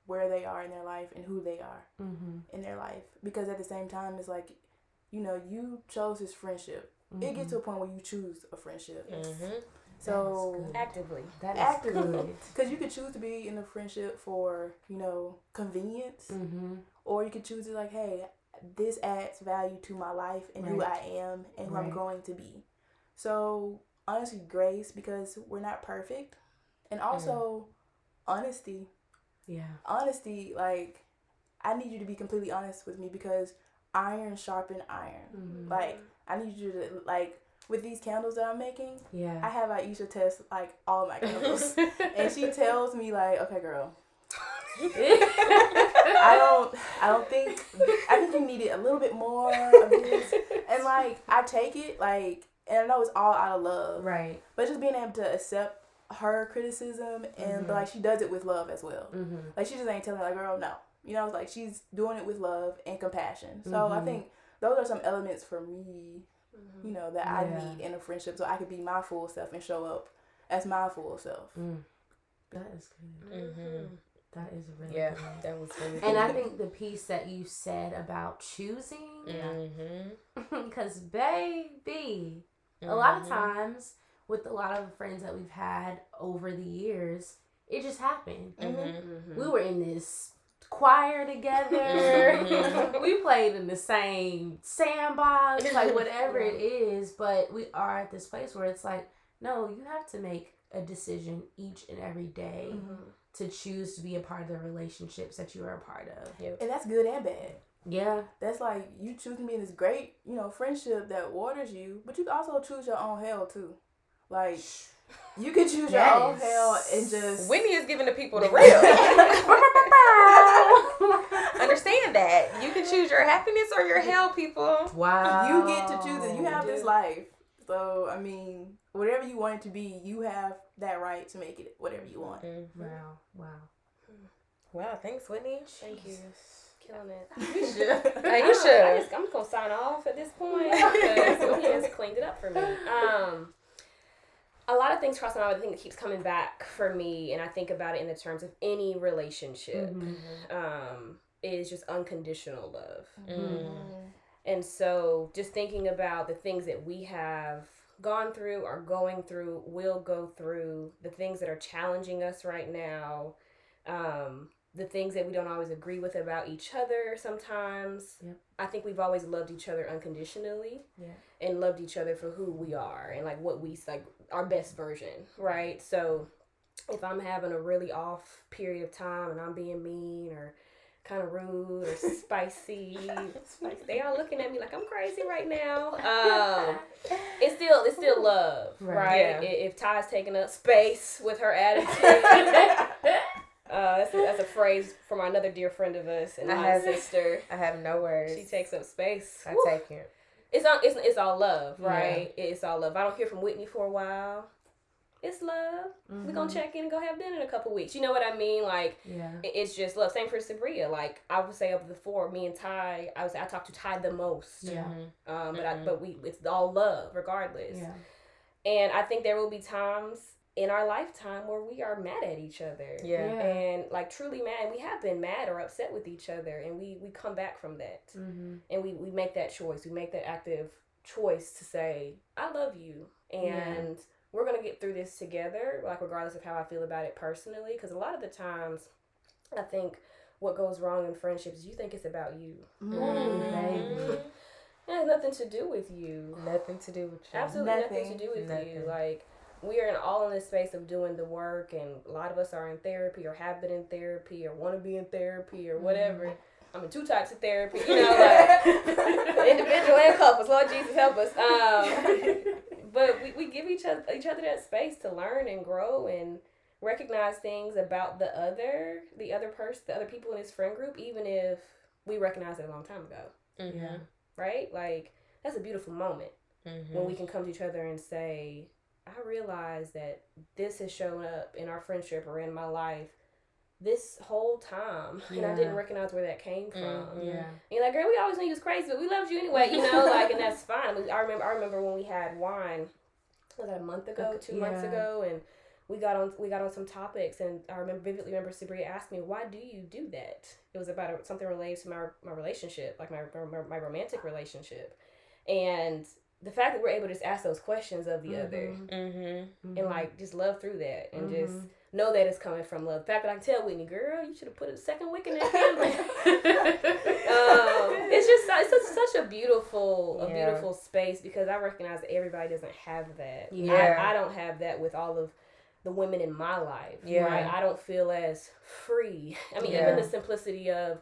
where they are in their life and who they are Mm-hmm. in their life. Because at the same time, it's like, you know, you chose this friendship. It gets to a point where you choose a friendship. Mm-hmm. So Actively. That is actively, because you could choose to be in a friendship for you know convenience, Mm-hmm. or you could choose to like, hey, this adds value to my life and who I am and who I'm going to be. So honestly, grace because we're not perfect, and also honesty. Yeah. Honesty, like I need you to be completely honest with me because iron sharpen iron. Mhm. Like I need you to like with these candles that I'm making. yeah, I have Aisha test like all my candles, and she tells me like, okay, girl, I don't, I don't think, I think you needed a little bit more of this, and like I take it like, and I know it's all out of love, right. but just being able to accept her criticism and Mhm. like she does it with love as well. Mm-hmm. Like she just ain't telling like, girl, no, you know, it's like she's doing it with love and compassion. So I Mhm. think those are some elements for me you know, that I need in a friendship so I could be my full self and show up as my full self. Mm. That is good. Mm-hmm. That is really Yeah, good. that was really And I think the piece that you said about choosing, Mm-hmm. because baby, a lot of Mhm. times with a lot of friends that we've had over the years, it just happened. Mhm. We were in this choir together. Mhm. we played in the same sandbox, like whatever it is. But we are at this place where it's like, no, you have to make a decision each and every day Mm-hmm. to choose to be a part of the relationships that you are a part of. And that's good and bad. Yeah, That's like you choosing to be in this great, you know, friendship that waters you, but you can also choose your own hell too. Like you can choose your own Yes. hell and just Whitney is giving the people the real. Understand that. You can choose your happiness or your hell, people. wow. you get to choose it. You have this life. So I mean, whatever you want it to be, you have that right to make it whatever you want. Wow, wow. Wow, thanks, Whitney. Thank you. Killing it. Like, Hey, you should. I just, I'm just gonna sign off at this point because he has cleaned it up for me. Um, a lot of things cross my mind. The thing that keeps coming back for me, and I think about it in the terms of any relationship, Mhm. um, is just unconditional love. Mm. And so, just thinking about the things that we have gone through, are going through, will go through, the things that are challenging us right now, um, the things that we don't always agree with about each other sometimes. Yep. I think we've always loved each other unconditionally Yeah. and loved each other for who we are and like what we like our best version, right? So, if I'm having a really off period of time and I'm being mean or kind of rude or spicy. spicy. They all looking at me like I'm crazy right now. Um, it's still it's still love, Right. right? Yeah. If Tye's taking up space with her attitude. Uh, that's, a, that's a phrase from another dear friend of us and I my have- sister. I have no words. She takes up space. I Woo. take it. It's all it's, it's all love, Yeah. right? It's all love. I don't hear from Whitney for a while. it's love. We're Mm-hmm. gonna check in and go have dinner in a couple weeks. You know what I mean? Like Yeah. it's just love. Same for Subria. Like I would say of the four, me and Tye, I was I talked to Tye the most. Yeah. Um, but I, Mhm. but we it's all love regardless. Yeah. And I think there will be times in our lifetime where we are mad at each other. Yeah. Yeah. And like truly mad, we have been mad or upset with each other, and we we come back from that, Mm-hmm. and we we make that choice. We make that active choice to say, "I love you," and we're gonna get through this together. Like regardless of how I feel about it personally, because a lot of the times, I think what goes wrong in friendships, you think it's about you. Mm, baby. It has nothing to do with you. Nothing to do with you. Absolutely nothing, Nothing. to do with you. Like we are in all in this space of doing the work, and a lot of us are in therapy or have been in therapy or want to be in therapy or whatever. I'm in two types of therapy, you know, like individual and couples. Lord Jesus help us. Um, but we, we give each other each other that space to learn and grow and recognize things about the other, the other person, the other people in this friend group, even if we recognized it a long time ago, Mm-hmm. right? Like that's a beautiful moment Mm-hmm. when we can come to each other and say, I realize that this has shown up in our friendship or in my life this whole time. And I didn't recognize where that came from. Mhm. Yeah. And you're like, girl, we always knew you was crazy, but we loved you anyway, you know, like, and that's fine. We- I remember, I remember when we had wine, was that a month ago, two months ago, and we got on, we got on some topics, and I remember vividly remember Subria asked me, why do you do that? It was about a, something related to my my relationship, like my my, my romantic relationship, and the fact that we're able to just ask those questions of the other Mhm. Mm-hmm. and like just love through that and just Mhm. know that it's coming from love. The fact that I can tell Whitney, girl, you should have put a second wick in that candle. um, it's just it's just such a beautiful a beautiful space because I recognize that everybody doesn't have that. Yeah. I, I don't have that with all of the women in my life. Yeah. Right? I don't feel as free. I mean, Yeah. even the simplicity of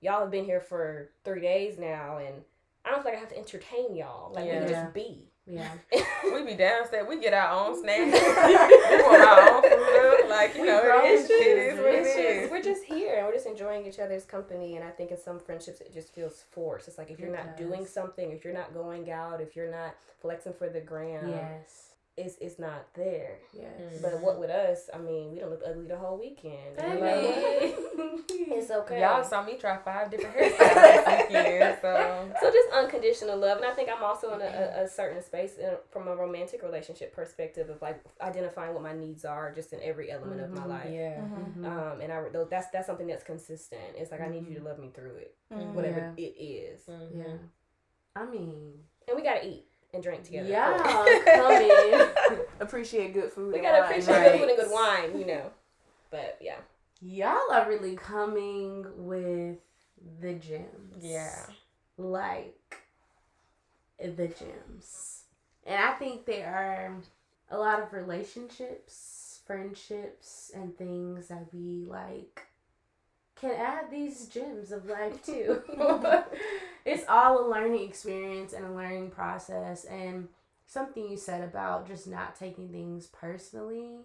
y'all have been here for three days now and I don't feel like I have to entertain y'all. Like we can just be. Yeah. We be downstairs. We get our own snacks. we want our own food. Like you know, grown it is, as it is what it It's just, is. we're just here and we're just enjoying each other's company. And I think in some friendships, it just feels forced. It's like if you're It not does. doing something, if you're not going out, if you're not flexing for the gram, Yes. It's, it's not there. Yes. But what with us, I mean, we don't look ugly the whole weekend. And Baby. it's okay. Y'all saw me try five different hairstyles this weekend, so So just unconditional love, and I think I'm also in a, a, a certain space in, from a romantic relationship perspective of like identifying what my needs are, just in every element of my Mhm. life. yeah. Mhm. Um, and I though that's that's something that's consistent. It's like I need you to love me through it, whatever it is. Yeah. I mean, And we gotta eat and drink together. yeah, of course. come in. Appreciate good food. we and gotta wine. appreciate Right. good food and good wine, you know. But yeah, Y'all are really coming with the gems. Yeah. Like the gems. And I think there are a lot of relationships, friendships, and things that we like can add these gems of life too. it's all a learning experience and a learning process and something you said about just not taking things personally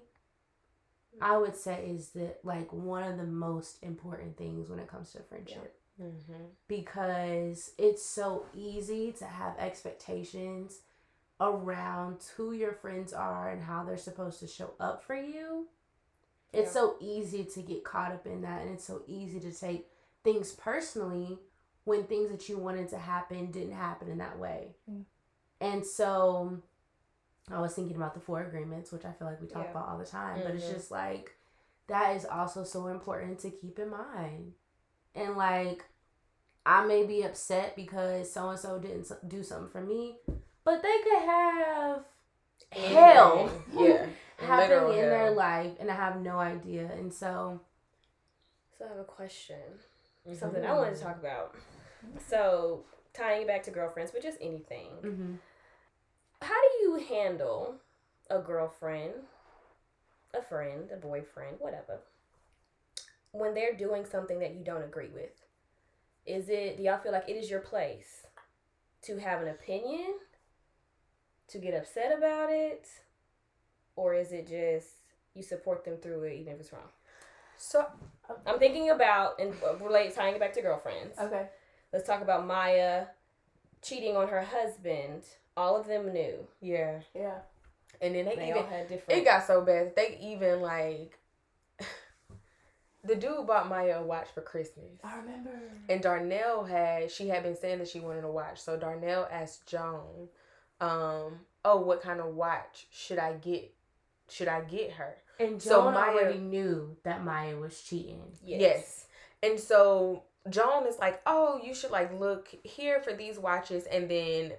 I would say is that like one of the most important things when it comes to friendship Mm-hmm. because it's so easy to have expectations around who your friends are and how they're supposed to show up for you. It's Yeah. so easy to get caught up in that and it's so easy to take things personally when things that you wanted to happen didn't happen in that way. Mm. And so I was thinking about the four agreements, which I feel like we talk Yeah. about all the time, but it's Mhm. just like that is also so important to keep in mind. And like, I may be upset because so and so didn't do something for me, but they could have hell Yeah. happening Literal in their life, and I have no idea. And so, so I have a question. Mhm. Something I wanted to talk about. So tying it back to girlfriends, but just anything. mm-hmm. How do you handle a girlfriend, a friend, a boyfriend, whatever, when they're doing something that you don't agree with? Is it, do y'all feel like it is your place to have an opinion, to get upset about it, or is it just you support them through it even if it's wrong? So I'm thinking about, and uh, relate, tying it back to girlfriends. okay. Let's talk about Maya cheating on her husband. All of them knew. Yeah. Yeah. And then they, They even all had different. it got so bad. They even like the dude bought Maya a watch for Christmas. I remember. And Darnell had she had been saying that she wanted a watch. So Darnell asked Joan, um, oh, what kind of watch should I get should I get her? And So Maya- already knew that Maya was cheating. Yes. And so Joan is like, oh, you should like look here for these watches. And then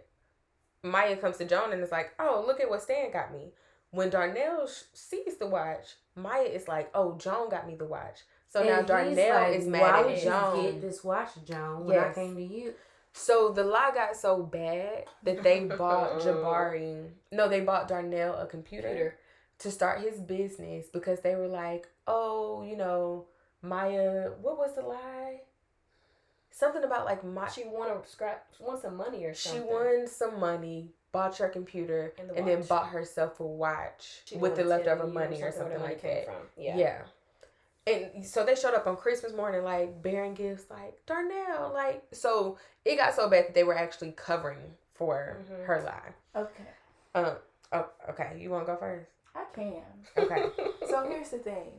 Maya comes to Joan and is like, oh, look at what Stan got me. When Darnell sh- sees the watch, Maya is like, oh, Joan got me the watch. So now And he's Darnell like, is Why mad would at you Joan. get this watch, Joan, when I came to you? So the lie got so bad that they bought Jabari. No, they bought Darnell a computer, Computer. To start his business because they were like, oh, you know, Maya. What was the lie? Something about like my. She won a scrap. Won some money or something. She won some money, bought her computer, And the and then bought herself a watch She with the leftover money or something where the like that. From. Yeah. Yeah. And so they showed up on Christmas morning, like bearing gifts, like Darnell, like so. It got so bad that they were actually covering for Mhm. her lie. Okay, Um. Oh, okay. You want to go first? I can. Okay. So here's the thing.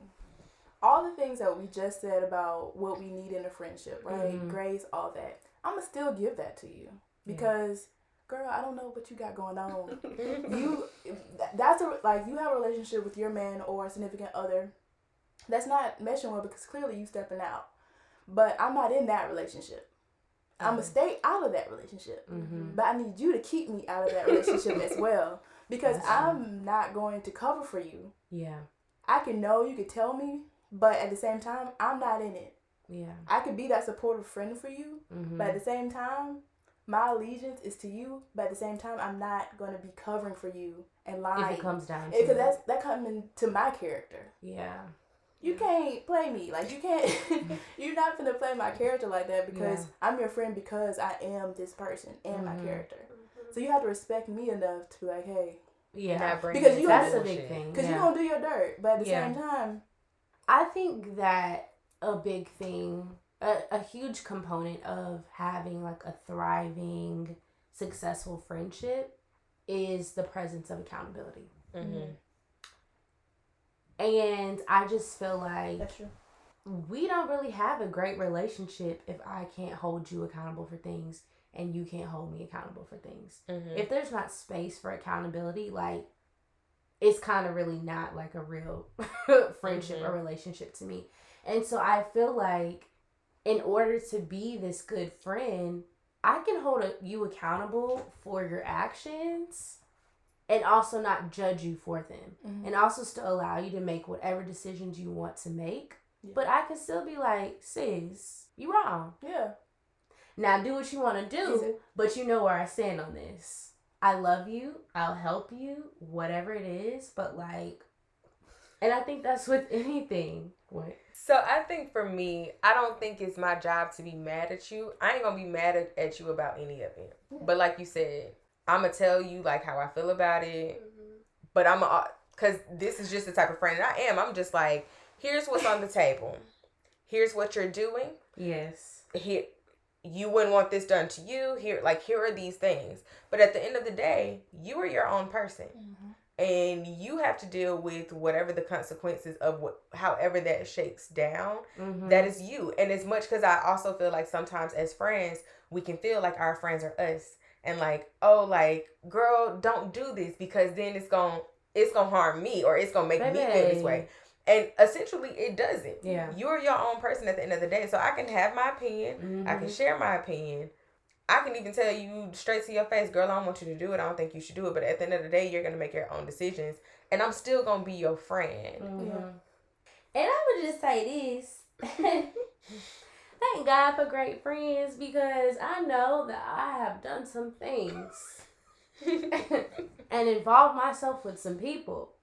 All the things that we just said about what we need in a friendship, right? Mm-hmm. Mhm. Grace, all that. I'm gonna still give that to you because, girl, I don't know what you got going on. you, that's a like you have a relationship with your man or a significant other. That's not meshing well because clearly you stepping out. But I'm not in that relationship. I'm gonna stay out of that relationship. Mm-hmm. But I need you to keep me out of that relationship as well because. I'm not going to cover for you. Yeah. I can know you could tell me, but at the same time, I'm not in it. Yeah. I could be that supportive friend for you, Mm-hmm. but at the same time, my allegiance is to you. But at the same time, I'm not going to be covering for you and lying. if it comes down to because that's that comes into my character. yeah. You can't play me like you can't. you're not gonna play my character like that because Yeah. I'm your friend because I am this person and my Mhm. character. So you have to respect me enough to be like, hey, Yeah. Not Because you- That's a bullshit. big thing. because yeah. you gonna do your dirt, but at the Yeah. same time, I think that a big thing, a, a huge component of having like a thriving, successful friendship is the presence of accountability. Mhm. And I just feel like that's true. we don't really have a great relationship if I can't hold you accountable for things and you can't hold me accountable for things. Mhm. If there's not space for accountability, like it's kind of really not like a real friendship or relationship to me. And so I feel like in order to be this good friend, I can hold a, you accountable for your actions and also not judge you for them Mhm. and also still allow you to make whatever decisions you want to make. Yeah. But I can still be like, sis, you wrong. Yeah. Now do what you want to do, but you know where I stand on this. I love you. I'll help you, whatever it is. But like, and I think that's with anything. What? So I think for me, I don't think it's my job to be mad at you. I ain't gonna be mad at, at you about any of it. But like you said, I'm gonna tell you like how I feel about it. Mm-hmm. But I'm a, cause this is just the type of friend that I am. I'm just like, here's what's on the table. Here's what you're doing. Yes. Here, you wouldn't want this done to you. Here, like here are these things. But at the end of the day, you are your own person and you have to deal with whatever the consequences of what however that shakes down Mm-hmm. that is you and as much because i also feel like sometimes as friends we can feel like our friends are us and like oh like girl don't do this because then it's gonna it's gonna harm me or it's gonna make me feel this way and essentially it doesn't Yeah. you're your own person at the end of the day so i can have my opinion I can Mhm. share my opinion. I can even tell you straight to your face, girl, I don't want you to do it. I don't think you should do it. But at the end of the day, you're going to make your own decisions. And I'm still going to be your friend. Mhm. And I would just say this. Thank God for great friends because I know that I have done some things and involved myself with some people.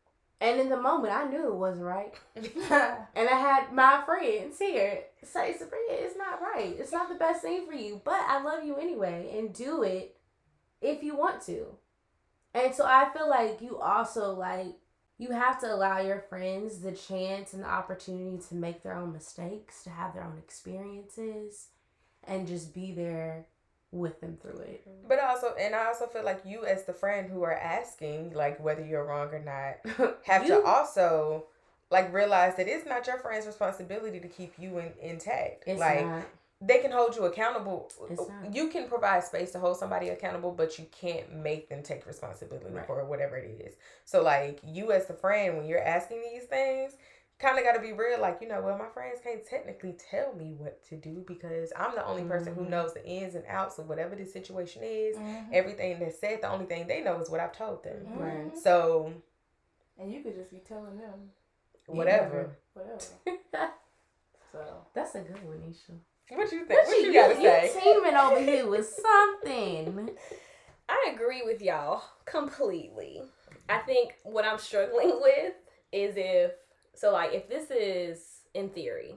And in the moment, I knew it wasn't right. and I had my friends here say, Sabrina, it's not right. It's not the best thing for you, but I love you anyway, and do it if you want to. And so I feel like you also like you have to allow your friends the chance and the opportunity to make their own mistakes, to have their own experiences, and just be there with them through it. But also, and I also feel like you, as the friend who are asking, like whether you're wrong or not, have You- to also like realize that it's not your friend's responsibility to keep you in, intact. It's like not. they can hold you accountable. It's not. You can provide space to hold somebody accountable, but you can't make them take responsibility Right. for whatever it is. So, like you as the friend, when you're asking these things, kind of got to be real. Like you know, well, my friends can't technically tell me what to do because I'm the only person who Mhm. knows the ins and outs of whatever the situation is. Mhm. Everything that's said, the only thing they know is what I've told them. Mhm. Right. So And you could just be telling them whatever. whatever. So That's a good one, Aisha. What you think? What, What, you, you, gotta you, say? you teaming over here with something. I agree with y'all completely. I think what I'm struggling with is if so like if this is in theory,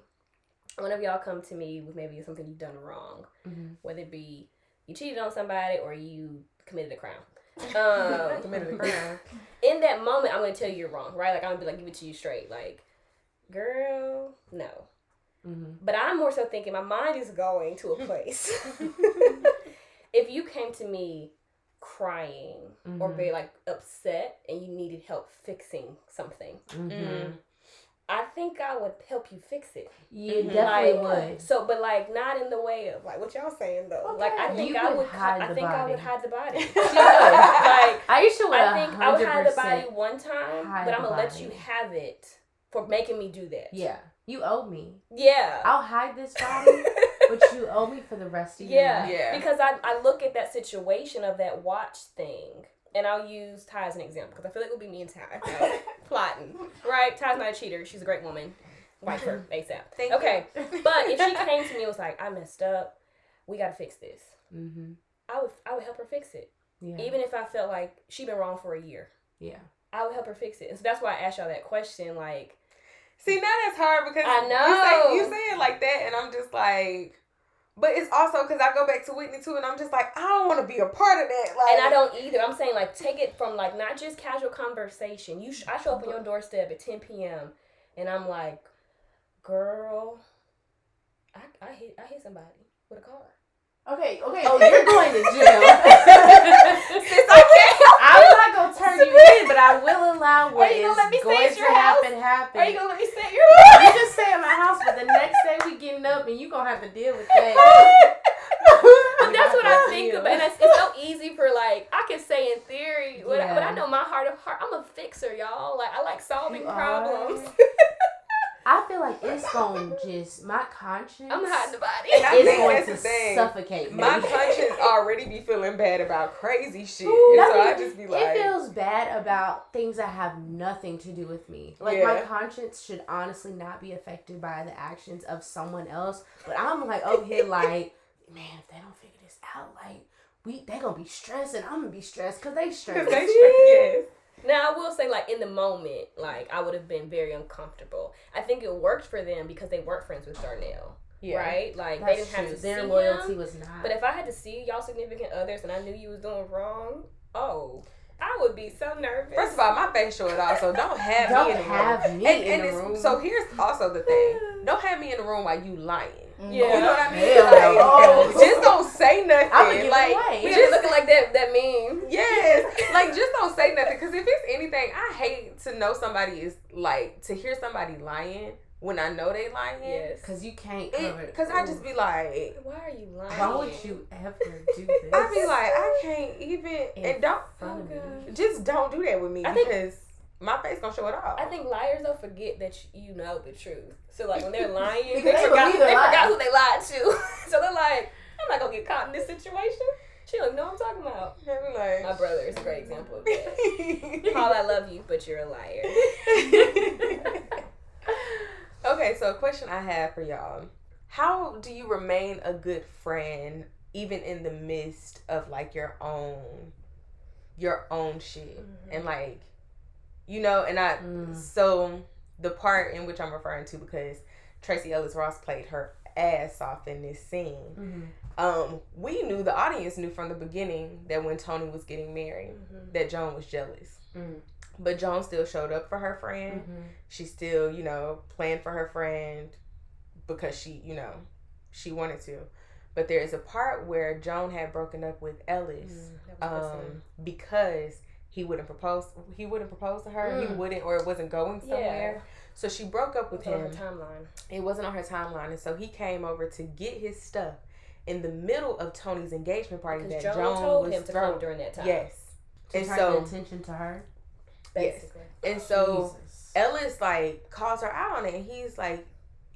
one of y'all come to me with maybe something you've done wrong, Mhm. whether it be you cheated on somebody or you committed a crime. Um, Committed a crime. in that moment, I'm gonna tell you you're wrong, right? Like I'm gonna be like, give it to you straight, like, girl, no. Mhm. But I'm more so thinking my mind is going to a place. if you came to me crying or Mhm. very like upset and you needed help fixing something, Mhm. I think I would help you fix it. You Mhm. definitely Like, would. So, but like not in the way of like what y'all saying though. Like I think You I would would. hide I the think I would body. hide the body. You like would. Aisha would I think I would hide the body one time, but I'm gonna let you have it for making me do that. Yeah, you owe me. Yeah. I'll hide this body, but you owe me for the rest of your yeah. life. Yeah. Because I, I look at that situation of that watch thing, and I'll use Tye as an example because I feel like it would be me and Tye like, plotting. Right? Tye's not a cheater. She's a great woman. Wife her ASAP. Thank okay. But if she came to me and was like, I messed up, we gotta fix this. Mm-hmm. I would I would help her fix it. Yeah. Even if I felt like she'd been wrong for a year. yeah. I would help her fix it. And so that's why I asked y'all that question, like See, now that's hard because I You know. say, you say it like that, and I'm just like, but it's also because I go back to Whitney too, and I'm just like, I don't want to be a part of that. Like, and I don't either. I'm saying like take it from like not just casual conversation. You sh- I show up on your doorstep at 10 p.m. and I'm like, girl, I I hit I hit somebody with a car. Okay, okay. Oh, you're going to jail. Since I can't. I'm not gonna turn you in, but I will allow what Are you gonna let me stay going to house? happen. Happen. Are you gonna let me stay at your house? You just stay at my house, but the next day we getting up and you gonna have to deal with that. But that's what I think about. And it's, it's so easy for like I can say in theory, but, I, but I know my heart of heart, I'm a fixer, y'all. Like I like solving You problems. are. I feel like it's gonna just my conscience. I'm hiding the body. And I is think going that's to the thing. suffocate me. My conscience already be feeling bad about crazy shit, Ooh, and so I I just be like, it feels bad about things that have nothing to do with me. Like my conscience should honestly not be affected by the actions of someone else. But I'm like oh, over here like, man, if they don't figure this out, like we they gonna be stressed and I'm gonna be stressed because they because stressed. yes. Now I will say, like in the moment, like I would have been very uncomfortable. I think it worked for them because they weren't friends with Darnell, Yeah. right? Like they didn't have true. to Their see loyalty him. was not. But if I had to see y'all significant others and I knew you was doing wrong, oh, I would be so nervous. First of all, my face show it all, so don't have don't me in the room. have me And, in and the room. so here's also the thing: don't have me in the room while you lying. Mm-hmm. Yeah. You know what I mean? Hell Like, no. just don't say nothing. I'ma give like, away. we just just looking like that that meme. Yes, like just don't say nothing. Because if it's anything, I hate to know somebody is like to hear somebody lying when I know they lying. Yes. Because you can't cover it. Because I just be like, Why are you lying? Why would you ever do this? I be like, I can't even, In and don't front of me. just don't do that with me I think- because my face gonna show it off. I think liars don't forget that you know the truth. So like when they're lying, they they forgot they forgot who they lied to. so they're like, I'm not gonna get caught in this situation. She don't know what I'm talking about. Like, My brother is a great example of that. Paul, I love you, but you're a liar. okay, so a question I have for y'all: How do you remain a good friend even in the midst of like your own, your own shit, and mm-hmm. like, you know, and I Mm. so the part in which I'm referring to because Tracee Ellis Ross played her ass off in this scene. Mhm. Um, we knew the audience knew from the beginning that when Toni was getting married, Mm-hmm. that Joan was jealous. Mm. But Joan still showed up for her friend. Mhm. She still, you know, planned for her friend because she, you know, she wanted to. But there is a part where Joan had broken up with Ellis Mm, that was a good scene. um, because he wouldn't propose. He wouldn't propose to her. He Mm. wouldn't, or it wasn't going somewhere. So she broke up with It's on her him. timeline. It wasn't on her timeline, and so he came over to get his stuff in the middle of Toni's engagement party that Joan, Joan, told was him to throwing. come during that time. Yes, To and turn so the attention to her. yes, and so. Jesus. Ellis like calls her out on it and he's like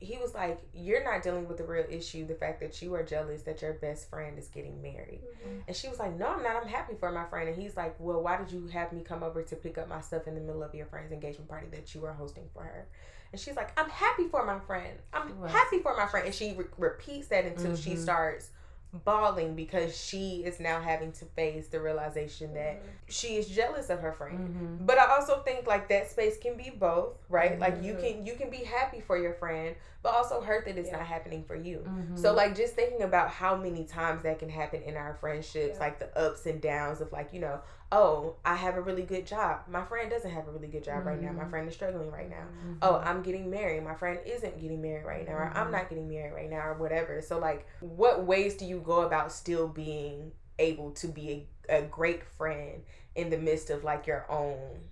he was like you're not dealing with the real issue the fact that you are jealous that your best friend is getting married. And she was like no i'm not. I'm happy for my friend. And he's like well why did you have me come over to pick up my stuff in the middle of your friend's engagement party that you were hosting for her? And she's like i'm happy for my friend. I'm happy for my friend. And she re- repeats that until she Mhm. starts bawling because she is now having to face the realization that she is jealous of her friend Mm-hmm. but I also think like that space can be both, right? Like you Mhm. can you can be happy for your friend, but also hurt that it's Yeah. not happening for you. Mm-hmm. So like just thinking about how many times that can happen in our friendships, Yeah. like the ups and downs of like, you know, oh, I have a really good job. My friend doesn't have a really good job right now. My Mhm. friend is struggling right now. Mm-hmm. Oh, I'm getting married. My friend isn't getting married right now, or I'm Mhm. not getting married right now, or whatever. So like what ways do you go about still being able to be a, a great friend in the midst of like your own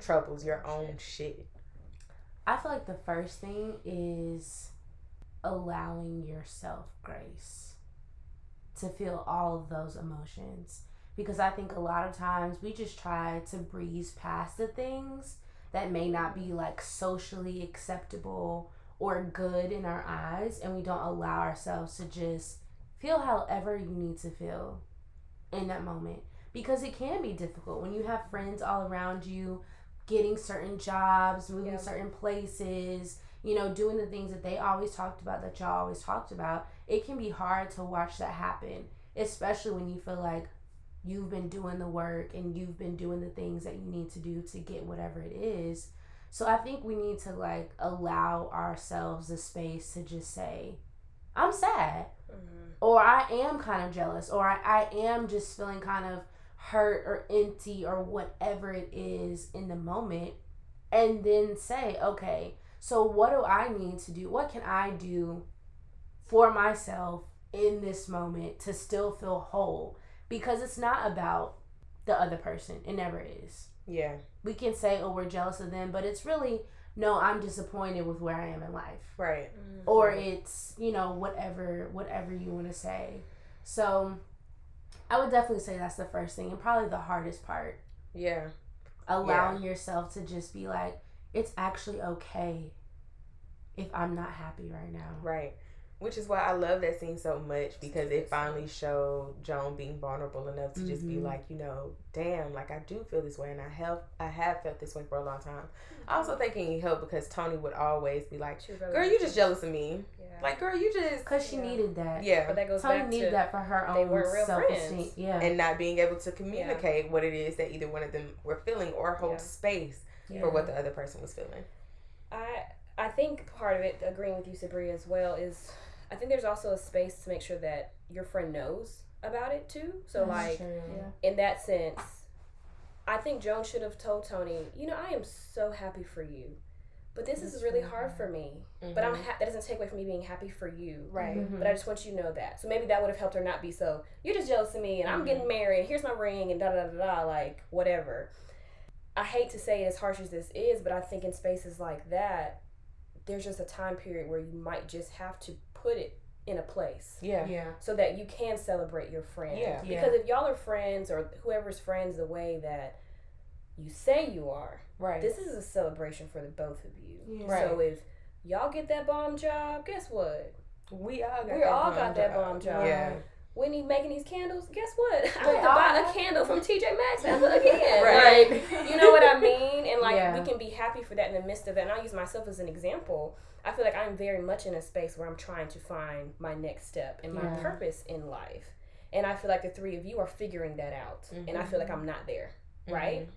troubles, your own shit. I feel like the first thing is allowing yourself grace to feel all of those emotions. Because I think a lot of times we just try to breeze past the things that may not be like socially acceptable or good in our eyes, and we don't allow ourselves to just feel however you need to feel in that moment. Because it can be difficult when you have friends all around you getting certain jobs, moving Yeah. certain places, you know, doing the things that they always talked about that y'all always talked about. It can be hard to watch that happen, especially when you feel like you've been doing the work and you've been doing the things that you need to do to get whatever it is. So I think we need to like allow ourselves the space to just say, I'm sad Mhm. or I am kind of jealous, or I, I am just feeling kind of hurt or empty or whatever it is in the moment, and then say, okay, so what do I need to do? What can I do for myself in this moment to still feel whole? Because it's not about the other person, it never is. Yeah. We can say, oh, we're jealous of them, but it's really, no, I'm disappointed with where I am in life Right. Mm. or it's you know whatever whatever you want to say so i would definitely say that's the first thing and probably the hardest part Yeah. allowing yourself to just be like it's actually okay if i'm not happy right now Right. Which is why I love that scene so much because it finally showed Joan being vulnerable enough to just be Mhm. like, you know, damn, like I do feel this way and I have I have felt this way for a long time. I also think it helped because Toni would always be like, really Girl, you just jealous of me. Yeah. Like, girl, you just because she Yeah. needed that Yeah. but that goes Toni back needed to that for her they own weren't real self-esteem friends. yeah and not being able to communicate what it is that either one of them were feeling or hold Yeah. space Yeah. for what the other person was feeling. I I think part of it, agreeing with you, Subria, as well, is I think there's also a space to make sure that your friend knows about it too. So like yeah in that sense, I think Joan should have told Toni, you know, I am so happy for you, but this is really hard for me. But I'm ha- that doesn't take away from me being happy for you. right. Mhm. But I just want you to know that. So maybe that would have helped her not be so, you're just jealous of me and I'm getting married, here's my ring and da da da da, like whatever. I hate to say it as harsh as this is, but I think in spaces like that, there's just a time period where you might just have to put it in a place Yeah. yeah so that you can celebrate your friend. Yeah. Yeah. Because if y'all are friends or whoever's friends the way that you say you are, Right. this is a celebration for the both of you. Yeah. Right. So if y'all get that bomb job, guess what? we all got We that all bomb got that job. bomb job. Yeah. When he's making these candles, guess what? I They had to buy a candle from TJ Maxx ever again. Right. Like, you know what I mean? And like Yeah. we can be happy for that in the midst of it. And I'll use myself as an example. I feel like I'm very much in a space where I'm trying to find my next step and my Yeah. purpose in life. And I feel like the three of you are figuring that out. And I feel like I'm not there. Right?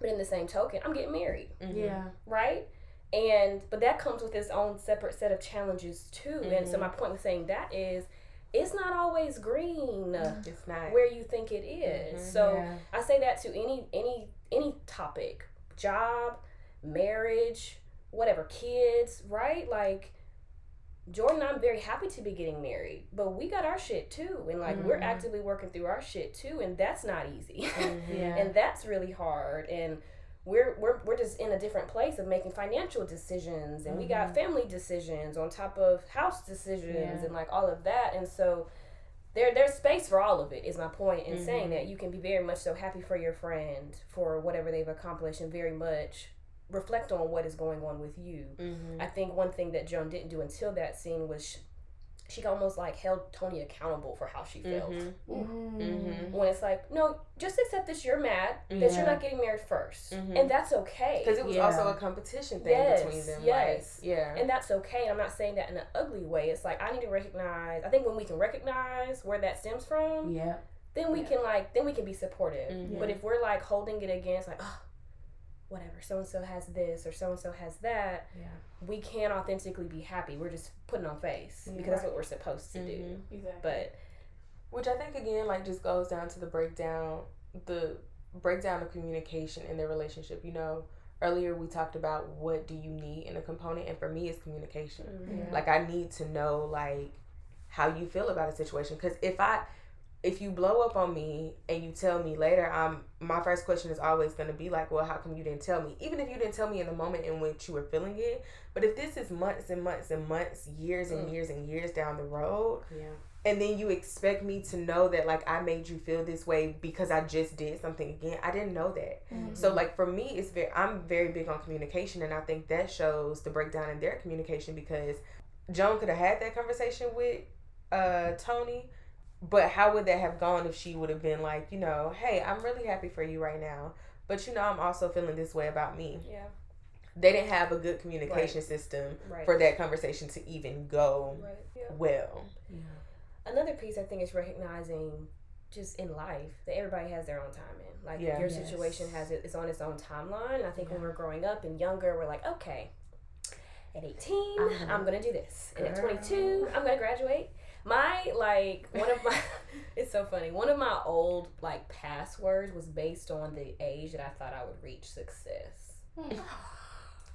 But in the same token, I'm getting married Mhm. yeah right? And but that comes with its own separate set of challenges too. And so Mhm. my point with saying that is it's not always green It's not. where you think it is. Mhm. So yeah. I say that to any any any topic, job, marriage, whatever, kids, right? Like Jordan, I'm very happy to be getting married, but we got our shit too, and like we're Mhm. actively working through our shit too, and that's not easy, Yeah. and that's really hard, and we're we're we're just in a different place of making financial decisions, and we got family decisions on top of house decisions, Yeah. and like all of that, and so there there's space for all of it is my point in saying that you can be very much so happy for your friend for whatever they've accomplished and very much reflect on what is going on with you Mm-hmm. i think one thing that joan didn't do until that scene was she, she almost like held toni accountable for how she felt Mm-hmm. when it's like no just accept that you're mad that Yeah. you're not getting married 1st Mhm. and that's okay Because it was Yeah. also a competition thing Yes, between them. yes. Like, yeah. and that's okay. I'm not saying that in an ugly way. It's like I need to recognize. I think when we can recognize where that stems from, yeah. then we Yeah. can like then we can be supportive. Mhm. But if we're like holding it against like oh whatever so and so has this or so and so has that, Yeah. We can't authentically be happy. We're just putting on face because that's what we're supposed to do. Mhm. Exactly. But Which I think again like just goes down to the breakdown the breakdown of communication in their relationship. You know, earlier we talked about what do you need in a component and for me it's communication. mm-hmm. Like I need to know like how you feel about a situation cuz if I if you blow up on me and you tell me later, I'm my first question is always going to be like, well, how come you didn't tell me? Even if you didn't tell me in the moment in which you were feeling it, but if this is months and months and months, years and Mm. years and years down the road, Yeah. and then you expect me to know that like I made you feel this way because I just did something again. I didn't know that. Mhm. So like for me it's very I'm very big on communication and I think that shows the breakdown in their communication because Joan could have had that conversation with uh Toni, but how would that have gone if she would have been like, you know, hey, I'm really happy for you right now, but you know I'm also feeling this way about me. yeah, They didn't have a good communication system right. for that conversation to even go Right. Yeah. well. Yeah. Another piece I think is recognizing just in life that everybody has their own timing. Like Yeah. your Yes. situation has it, it's on its own timeline. And I think when we're growing up and younger, we're like, okay, at 18, uh-huh. I'm I'm gonna- gonna, do this, and at 22, I'm gonna graduate. My like one of my, it's so funny. One of my old like passwords was based on the age that I thought I would reach success.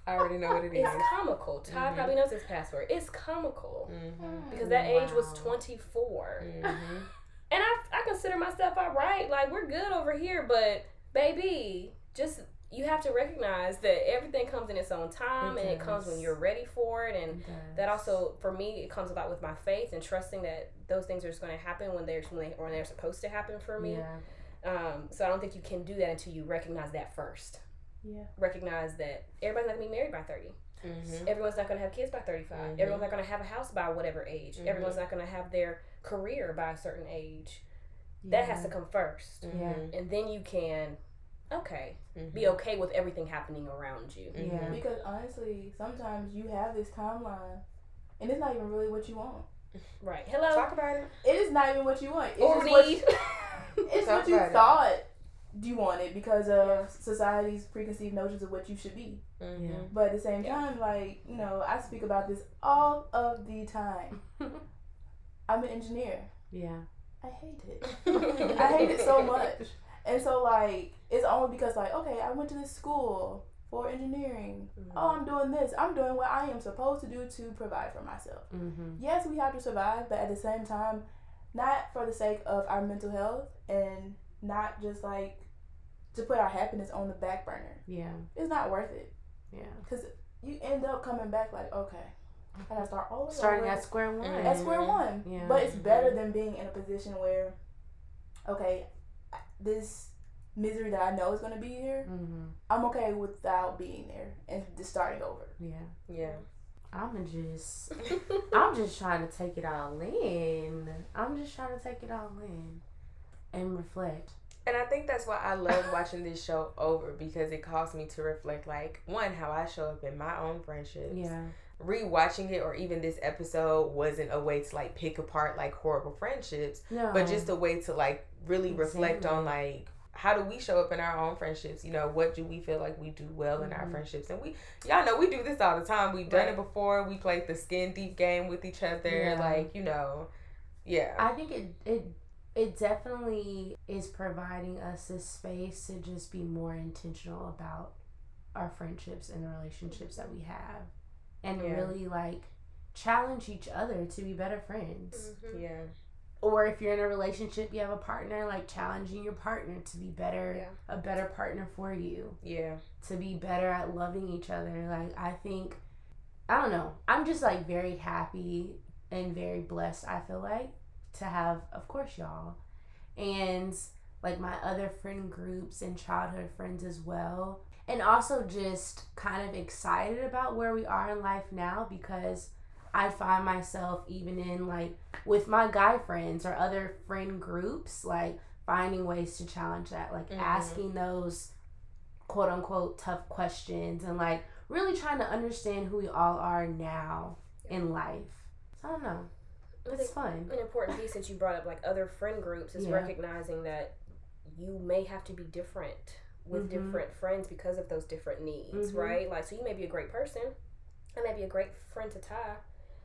I already know what it is. It's comical. Todd Mhm. probably knows his password. It's comical Mm-hmm. because that age was Wow. 24. Mm-hmm. And I, I consider myself all right. Like, we're good over here, but baby, just you have to recognize that everything comes in its own time It and it comes when you're ready for it. And It that also, for me, it comes a lot with my faith and trusting that those things are just going to happen when they're, when, they, when they're supposed to happen for me. Yeah. Um, so I don't think you can do that until you recognize that first. Yeah. Recognize that everybody's not going to be married by 30. Mm-hmm. Everyone's not going to have kids by 35. Mhm. Everyone's not going to have a house by whatever age. Mhm. Everyone's not going to have their career by a certain age. That has to come 1st Yeah. And then you can, okay, Mm-hmm. be okay with everything happening around you. Yeah. Because honestly, sometimes you have this timeline, and it's not even really what you want. Right. Hello. Talk about it. It is not even what you want. It's or just what need. it's Talk what you about it. thought you wanted because of society's preconceived notions of what you should be. Mm-hmm. Yeah. But at the same Yeah. time, like you know, I speak about this all of the time. I'm an engineer. Yeah. I hate it. I hate it so much. And so like it's only because like okay, I went to this school for engineering. Oh, I'm doing this. I'm doing what I am supposed to do to provide for myself. Mm-hmm. Yes, we have to survive, but at the same time, not for the sake of our mental health and not just like to put our happiness on the back burner. Yeah. It's not worth it Yeah. because you end up coming back like okay, I gotta start all way Starting at square one. at square one. Yeah. But it's better than being in a position where, okay, this misery that I know is gonna be here, Mm-hmm. I'm okay without being there and just starting over. Yeah. Yeah. I'm just, I'm just trying to take it all in. I'm just trying to take it all in and reflect. And I think that's why I love watching this show over because it caused me to reflect, like, one, how I show up in my own friendships. Yeah. Rewatching it or even this episode wasn't a way to, like, pick apart, like, horrible friendships, No. but just a way to, like, really reflect on, like, how do we show up in our own friendships? You know, what do we feel like we do well in our Mhm. friendships? And we, y'all know, we do this all the time. We've done Right. it before. We played the skin deep game with each other. Yeah. Like, you know, yeah. I think it it it definitely is providing us a space to just be more intentional about our friendships and the relationships that we have and Yeah. really like challenge each other to be better friends. Mhm. Yeah. Or if you're in a relationship, you have a partner, like challenging your partner to be better, Yeah. a better partner for you, Yeah. to be better at loving each other. Like, I think, I don't know, I'm just like very happy and very blessed, I feel like, to have, of course, y'all. And like my other friend groups and childhood friends as well. And also just kind of excited about where we are in life now because I find myself even in like with my guy friends or other friend groups, like finding ways to challenge that, like Mhm. asking those quote unquote tough questions and like really trying to understand who we all are now in life. So I don't know. It's fun. an important piece that you brought up like other friend groups is Yeah. recognizing that you may have to be different with Mhm. different friends because of those different needs, Mhm. right? Like, so you may be a great person, I may be a great friend to Tye,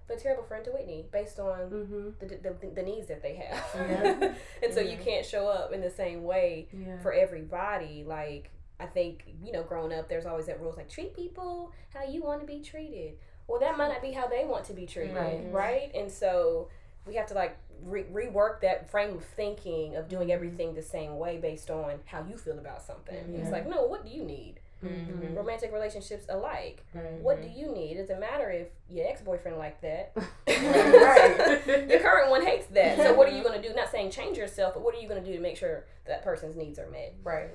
but a terrible friend to Whitney based on Mm-hmm. the, the, the needs that they have. Yeah. and so you can't show up in the same way Yeah. for everybody. Like, I think, you know, growing up, there's always that rules like treat people how you want to be treated. Well, that might not be how they want to be treated, Right. right? And so we have to like re- rework that frame of thinking of doing everything the same way based on how you feel about something. Yeah. It's like, no, what do you need? Mhm. Romantic relationships alike. Right. What do you need? It doesn't matter if your ex boyfriend like that. Right. Your current one hates that. So what are you gonna do? Not saying change yourself, but what are you gonna do to make sure that person's needs are met? Right.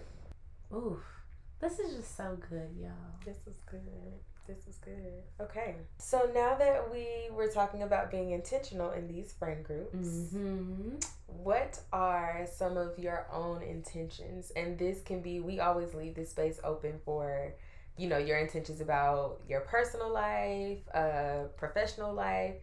Oof. This is just so good, y'all. This is good. This is good. Okay. So now that we were talking about being intentional in these friend groups, Mm-hmm. what are some of your own intentions? And this can be, we always leave this space open for, you know, your intentions about your personal life, uh, professional life.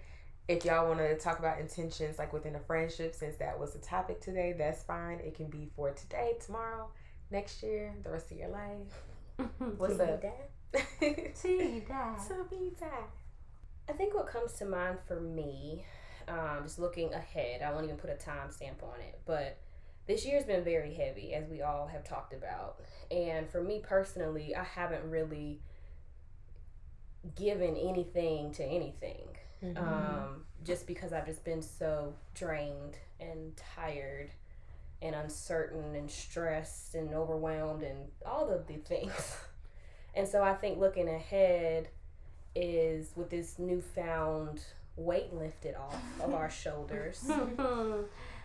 If y'all want to talk about intentions like within a friendship, since that was the topic today, that's fine. It can be for today, tomorrow, next year, the rest of your life. What's up? Tea. To be time. I think what comes to mind for me, um, just looking ahead, I won't even put a time stamp on it, but this year's been very heavy, as we all have talked about. And for me personally, I haven't really given anything to anything. Um, just because I've just been so drained and tired and uncertain and stressed and overwhelmed and all of the things. And so I think looking ahead is with this newfound weight lifted off of our shoulders.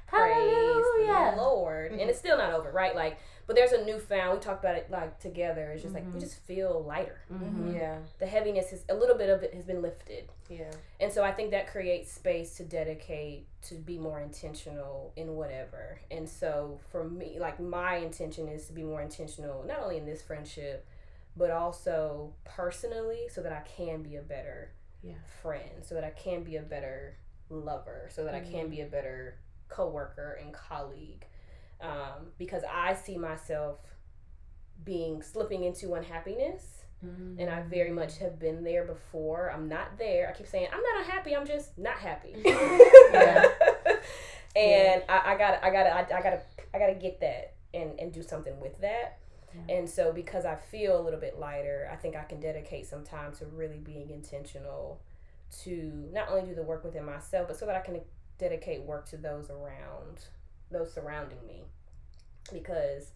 Praise the Hallelujah. Lord. And it's still not over, right? Like, but there's a newfound, we talked about it like together. It's just like, we Mhm. just feel lighter. Mhm. Yeah. The heaviness is, a little bit of it has been lifted. Yeah. And so I think that creates space to dedicate to be more intentional in whatever. And so for me, like my intention is to be more intentional, not only in this friendship, but also personally, so that I can be a better Yeah. friend, so that I can be a better lover, so that I can be a better coworker and colleague. Um, because I see myself being slipping into unhappiness Mhm. and I very much have been there before. I'm not there. I keep saying I'm not unhappy. I'm just not happy. Yeah. and I, I got I got I, I got to I got to get that and and do something with that. Yeah. And so because I feel a little bit lighter, I think I can dedicate some time to really being intentional to not only do the work within myself, but so that I can dedicate work to those around, those surrounding me. Because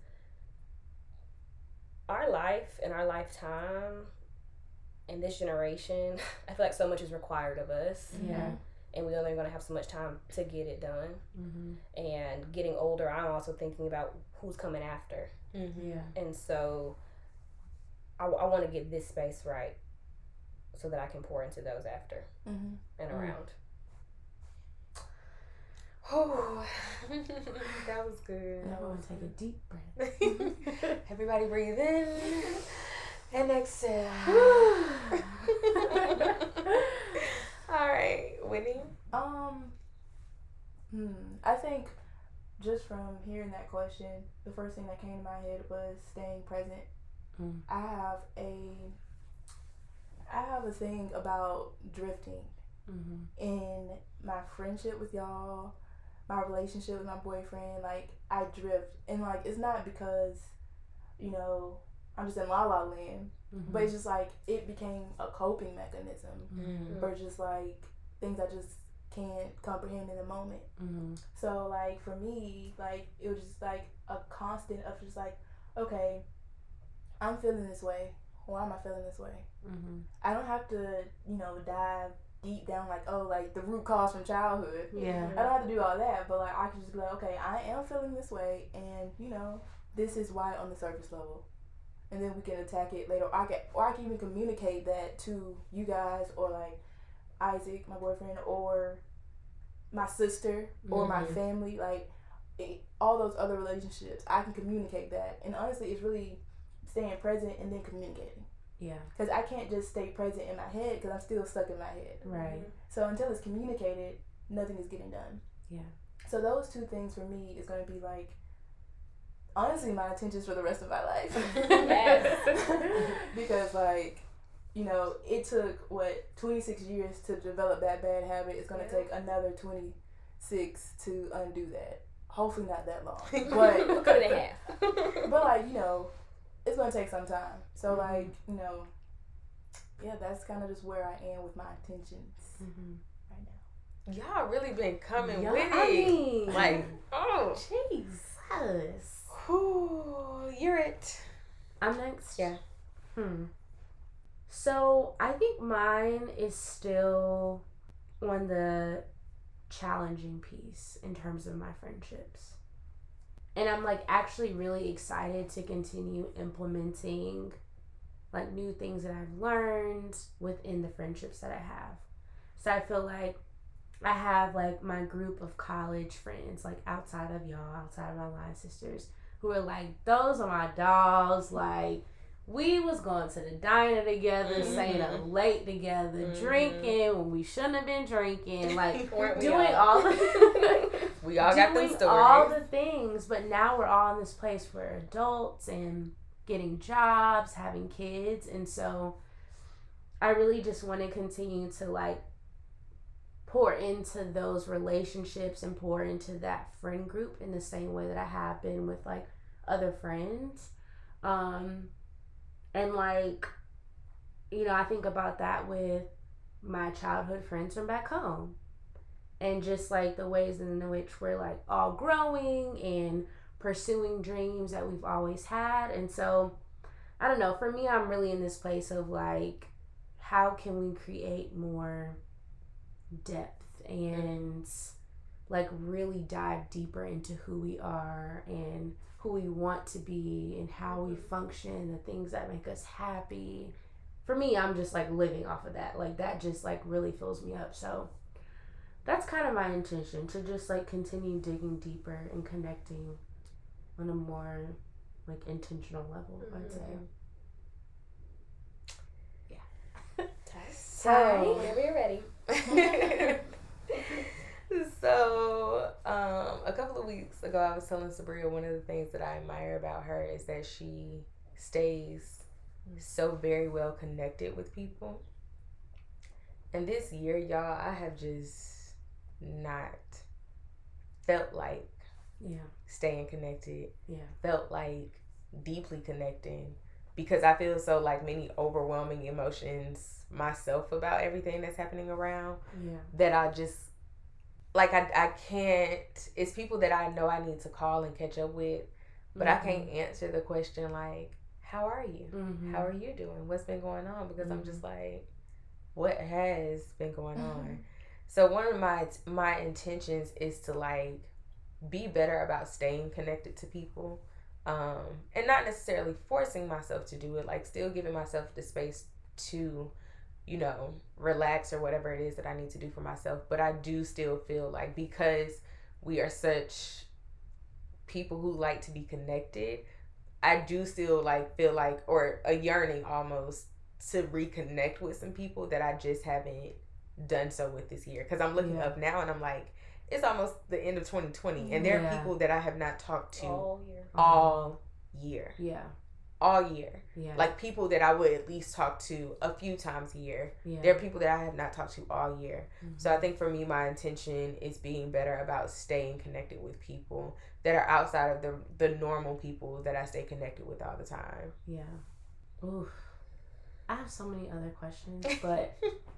our life and our lifetime in this generation, I feel like so much is required of us. Yeah. Mm-hmm. And we're only going to have so much time to get it done. Mhm. And getting older, I'm also thinking about who's coming after. Mm-hmm. Yeah. And so I, I want to get this space right so that I can pour into those after Mm-hmm. and Mm. around. Oh, that was good. Everyone take a deep breath. Everybody breathe in and exhale. Whitney. Um, hmm, I think just from hearing that question, the first thing that came to my head was staying present. Mm. I have a, I have a thing about drifting Mhm. in my friendship with y'all, my relationship with my boyfriend. Like I drift, and like it's not because, you know, I'm just in la la land, Mhm. but it's just like it became a coping mechanism. Mhm. Or just like things I just can't comprehend in the moment. Mm-hmm. So like for me, like it was just like a constant of just like, okay, I'm feeling this way. Why am I feeling this way? Mm-hmm. I don't have to, you know, dive deep down like, oh, like the root cause from childhood. Yeah. I don't have to do all that, but like I can just be like, okay, I am feeling this way, and you know, this is why on the surface level, and then we can attack it later. I can, or I can even communicate that to you guys, or like Isaac, my boyfriend, or my sister, or my Mhm. family, like it, all those other relationships. I can communicate that, and honestly, it's really staying present and then communicating. Yeah. Because I can't just stay present in my head because I'm still stuck in my head. Right. So until it's communicated, nothing is getting done. Yeah. So those two things for me is going to be like, honestly, my intentions for the rest of my life. Because like, you know, it took what 26 years to develop that bad habit. It's going to Yeah. take another 26 to undo that. Hopefully not that long, but Cut it in half. but like you know, it's gonna take some time. So Mhm. like you know, yeah, that's kind of just where I am with my intentions Mm-hmm. right now. Y'all really been coming Yeah, with I it. mean, Like, oh, Jesus. whew, you're it. I'm next. Yeah. Hmm. So I think mine is still on the challenging piece in terms of my friendships. And I'm like actually really excited to continue implementing like new things that I've learned within the friendships that I have. So I feel like I have like my group of college friends, like outside of y'all, outside of my line sisters, who are like, those are my dolls, Like, we was going to the diner together, Mhm. staying up late together, Mhm. drinking when we shouldn't have been drinking, like doing all? all the We all got doing all the things, but now we're all in this place where adults and getting jobs, having kids, and so I really just want to continue to like pour into those relationships and pour into that friend group in the same way that I have been with like other friends. Um and like you know, I think about that with my childhood friends from back home and just like the ways in which we're like all growing and pursuing dreams that we've always had. And so, I don't know, for me, I'm really in this place of like, how can we create more depth and like really dive deeper into who we are and who we want to be and how we function, the things that make us happy. For me, I'm just like living off of that. Like, that just like really fills me up. So, that's kind of my intention to just like continue digging deeper and connecting on a more like intentional level i'd mm-hmm. say Yeah. So, Whenever you're ready. so um, a couple of weeks ago, I was telling Subria one of the things that I admire about her is that she stays so very well connected with people. And this year, y'all, I have just not felt like yeah staying connected. yeah Felt like deeply connecting because I feel so like many overwhelming emotions myself about everything that's happening around yeah that I just like I I can't it's people that I know I need to call and catch up with, but I can't answer the question like, How are you? mm-hmm. How are you doing? What's been going on? Because I'm just like, what has been going on? So one of my my intentions is to like be better about staying connected to people. Um, and not necessarily forcing myself to do it, like still giving myself the space to, you know, relax or whatever it is that I need to do for myself. But I do still feel like because we are such people who like to be connected, I do still like feel like or a yearning almost to reconnect with some people that I just haven't done so with this year. Because I'm looking Yeah. up now and I'm like, it's almost the end of 2020, and there Yeah. are people that I have not talked to All year. all year, yeah all year. yeah Like people that I would at least talk to a few times a year. yeah There are people that I have not talked to all year. Mhm. So I think for me, my intention is being better about staying connected with people that are outside of the the normal people that I stay connected with all the time. yeah Oof. I have so many other questions but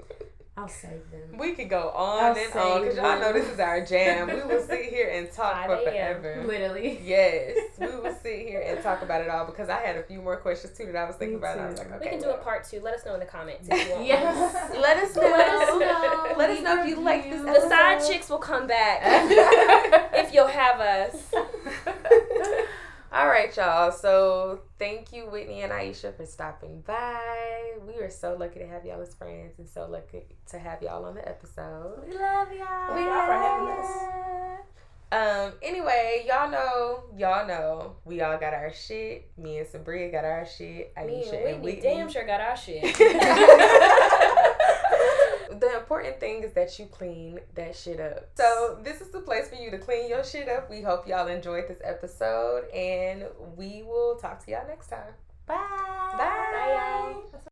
I'll save them. We could go on I'll and on because save y'all know this is our jam. We will sit here and talk for forever. Literally. Yes, we will sit here and talk about it all because I had a few more questions too that I was thinking Me about. And I was like, okay, we can do well. a part two. Let us know in the comments if you want. Yes. Let us know. Let us know. Let us know if you like this reviews. The side chicks will come back if you'll have us. All right, y'all. So thank you, Whitney and Aisha, for stopping by. We are so lucky to have y'all as friends and so lucky to have y'all on the episode. We love y'all. Thank y'all for having us. Um, anyway, y'all know, y'all know, we all got our shit. Me and Subria got our shit. Me Aisha and Whitney damn sure got our shit. the important thing is that you clean that shit up. So this is the place for you to clean your shit up. We hope y'all enjoyed this episode and we will talk to y'all next time. Bye. Bye. Bye, y'all.